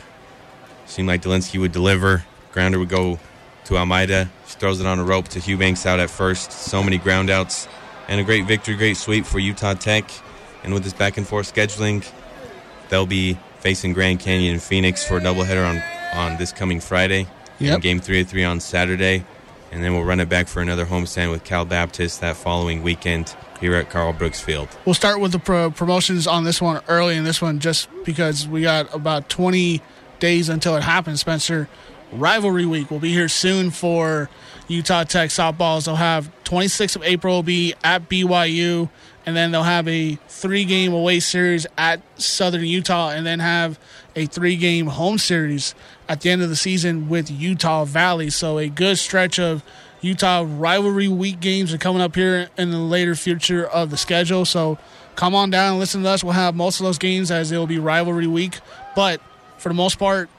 Seemed like Dolinski would deliver. Grounder would go to Almeida. She throws it on a rope to Eubanks out at first. So many groundouts. And a great victory, great sweep for Utah Tech. And with this back and forth scheduling, they'll be facing Grand Canyon and Phoenix for a doubleheader on, on this coming Friday. Yep. game three of three on Saturday. And then we'll run it back for another homestand with Cal Baptist that following weekend here at Carl Brooks Field. We'll start with the pro- promotions on this one early in this one just because we got about 20 days until it happens, Spencer. Rivalry week will be here soon for Utah Tech softballs. They'll have 26th of April will be at BYU and then they'll have a three game away series at Southern Utah, and then have a three game home series at the end of the season with Utah Valley. So a good stretch of Utah rivalry week games are coming up here in the later future of the schedule. So come on down and listen to us. We'll have most of those games as it will be rivalry week. But for the most part,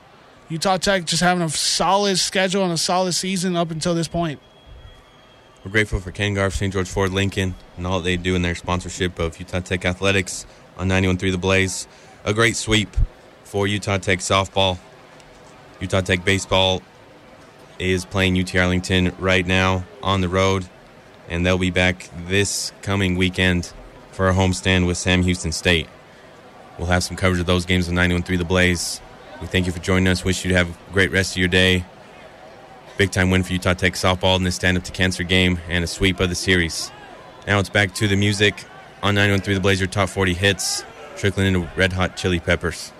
Utah Tech just having a solid schedule and a solid season up until this point. We're grateful for Ken Garff, St. George Ford Lincoln, and all they do in their sponsorship of Utah Tech Athletics on 91.3 The Blaze. A great sweep for Utah Tech softball. Utah Tech baseball is playing UT Arlington right now on the road, and they'll be back this coming weekend for a homestand with Sam Houston State. We'll have some coverage of those games on 91.3 The Blaze. We thank you for joining us. Wish you to have a great rest of your day. Big time win for Utah Tech softball in this stand up to cancer game and a sweep of the series. Now it's back to the music on 913 The Blazer Top 40 Hits, trickling into Red Hot Chili Peppers.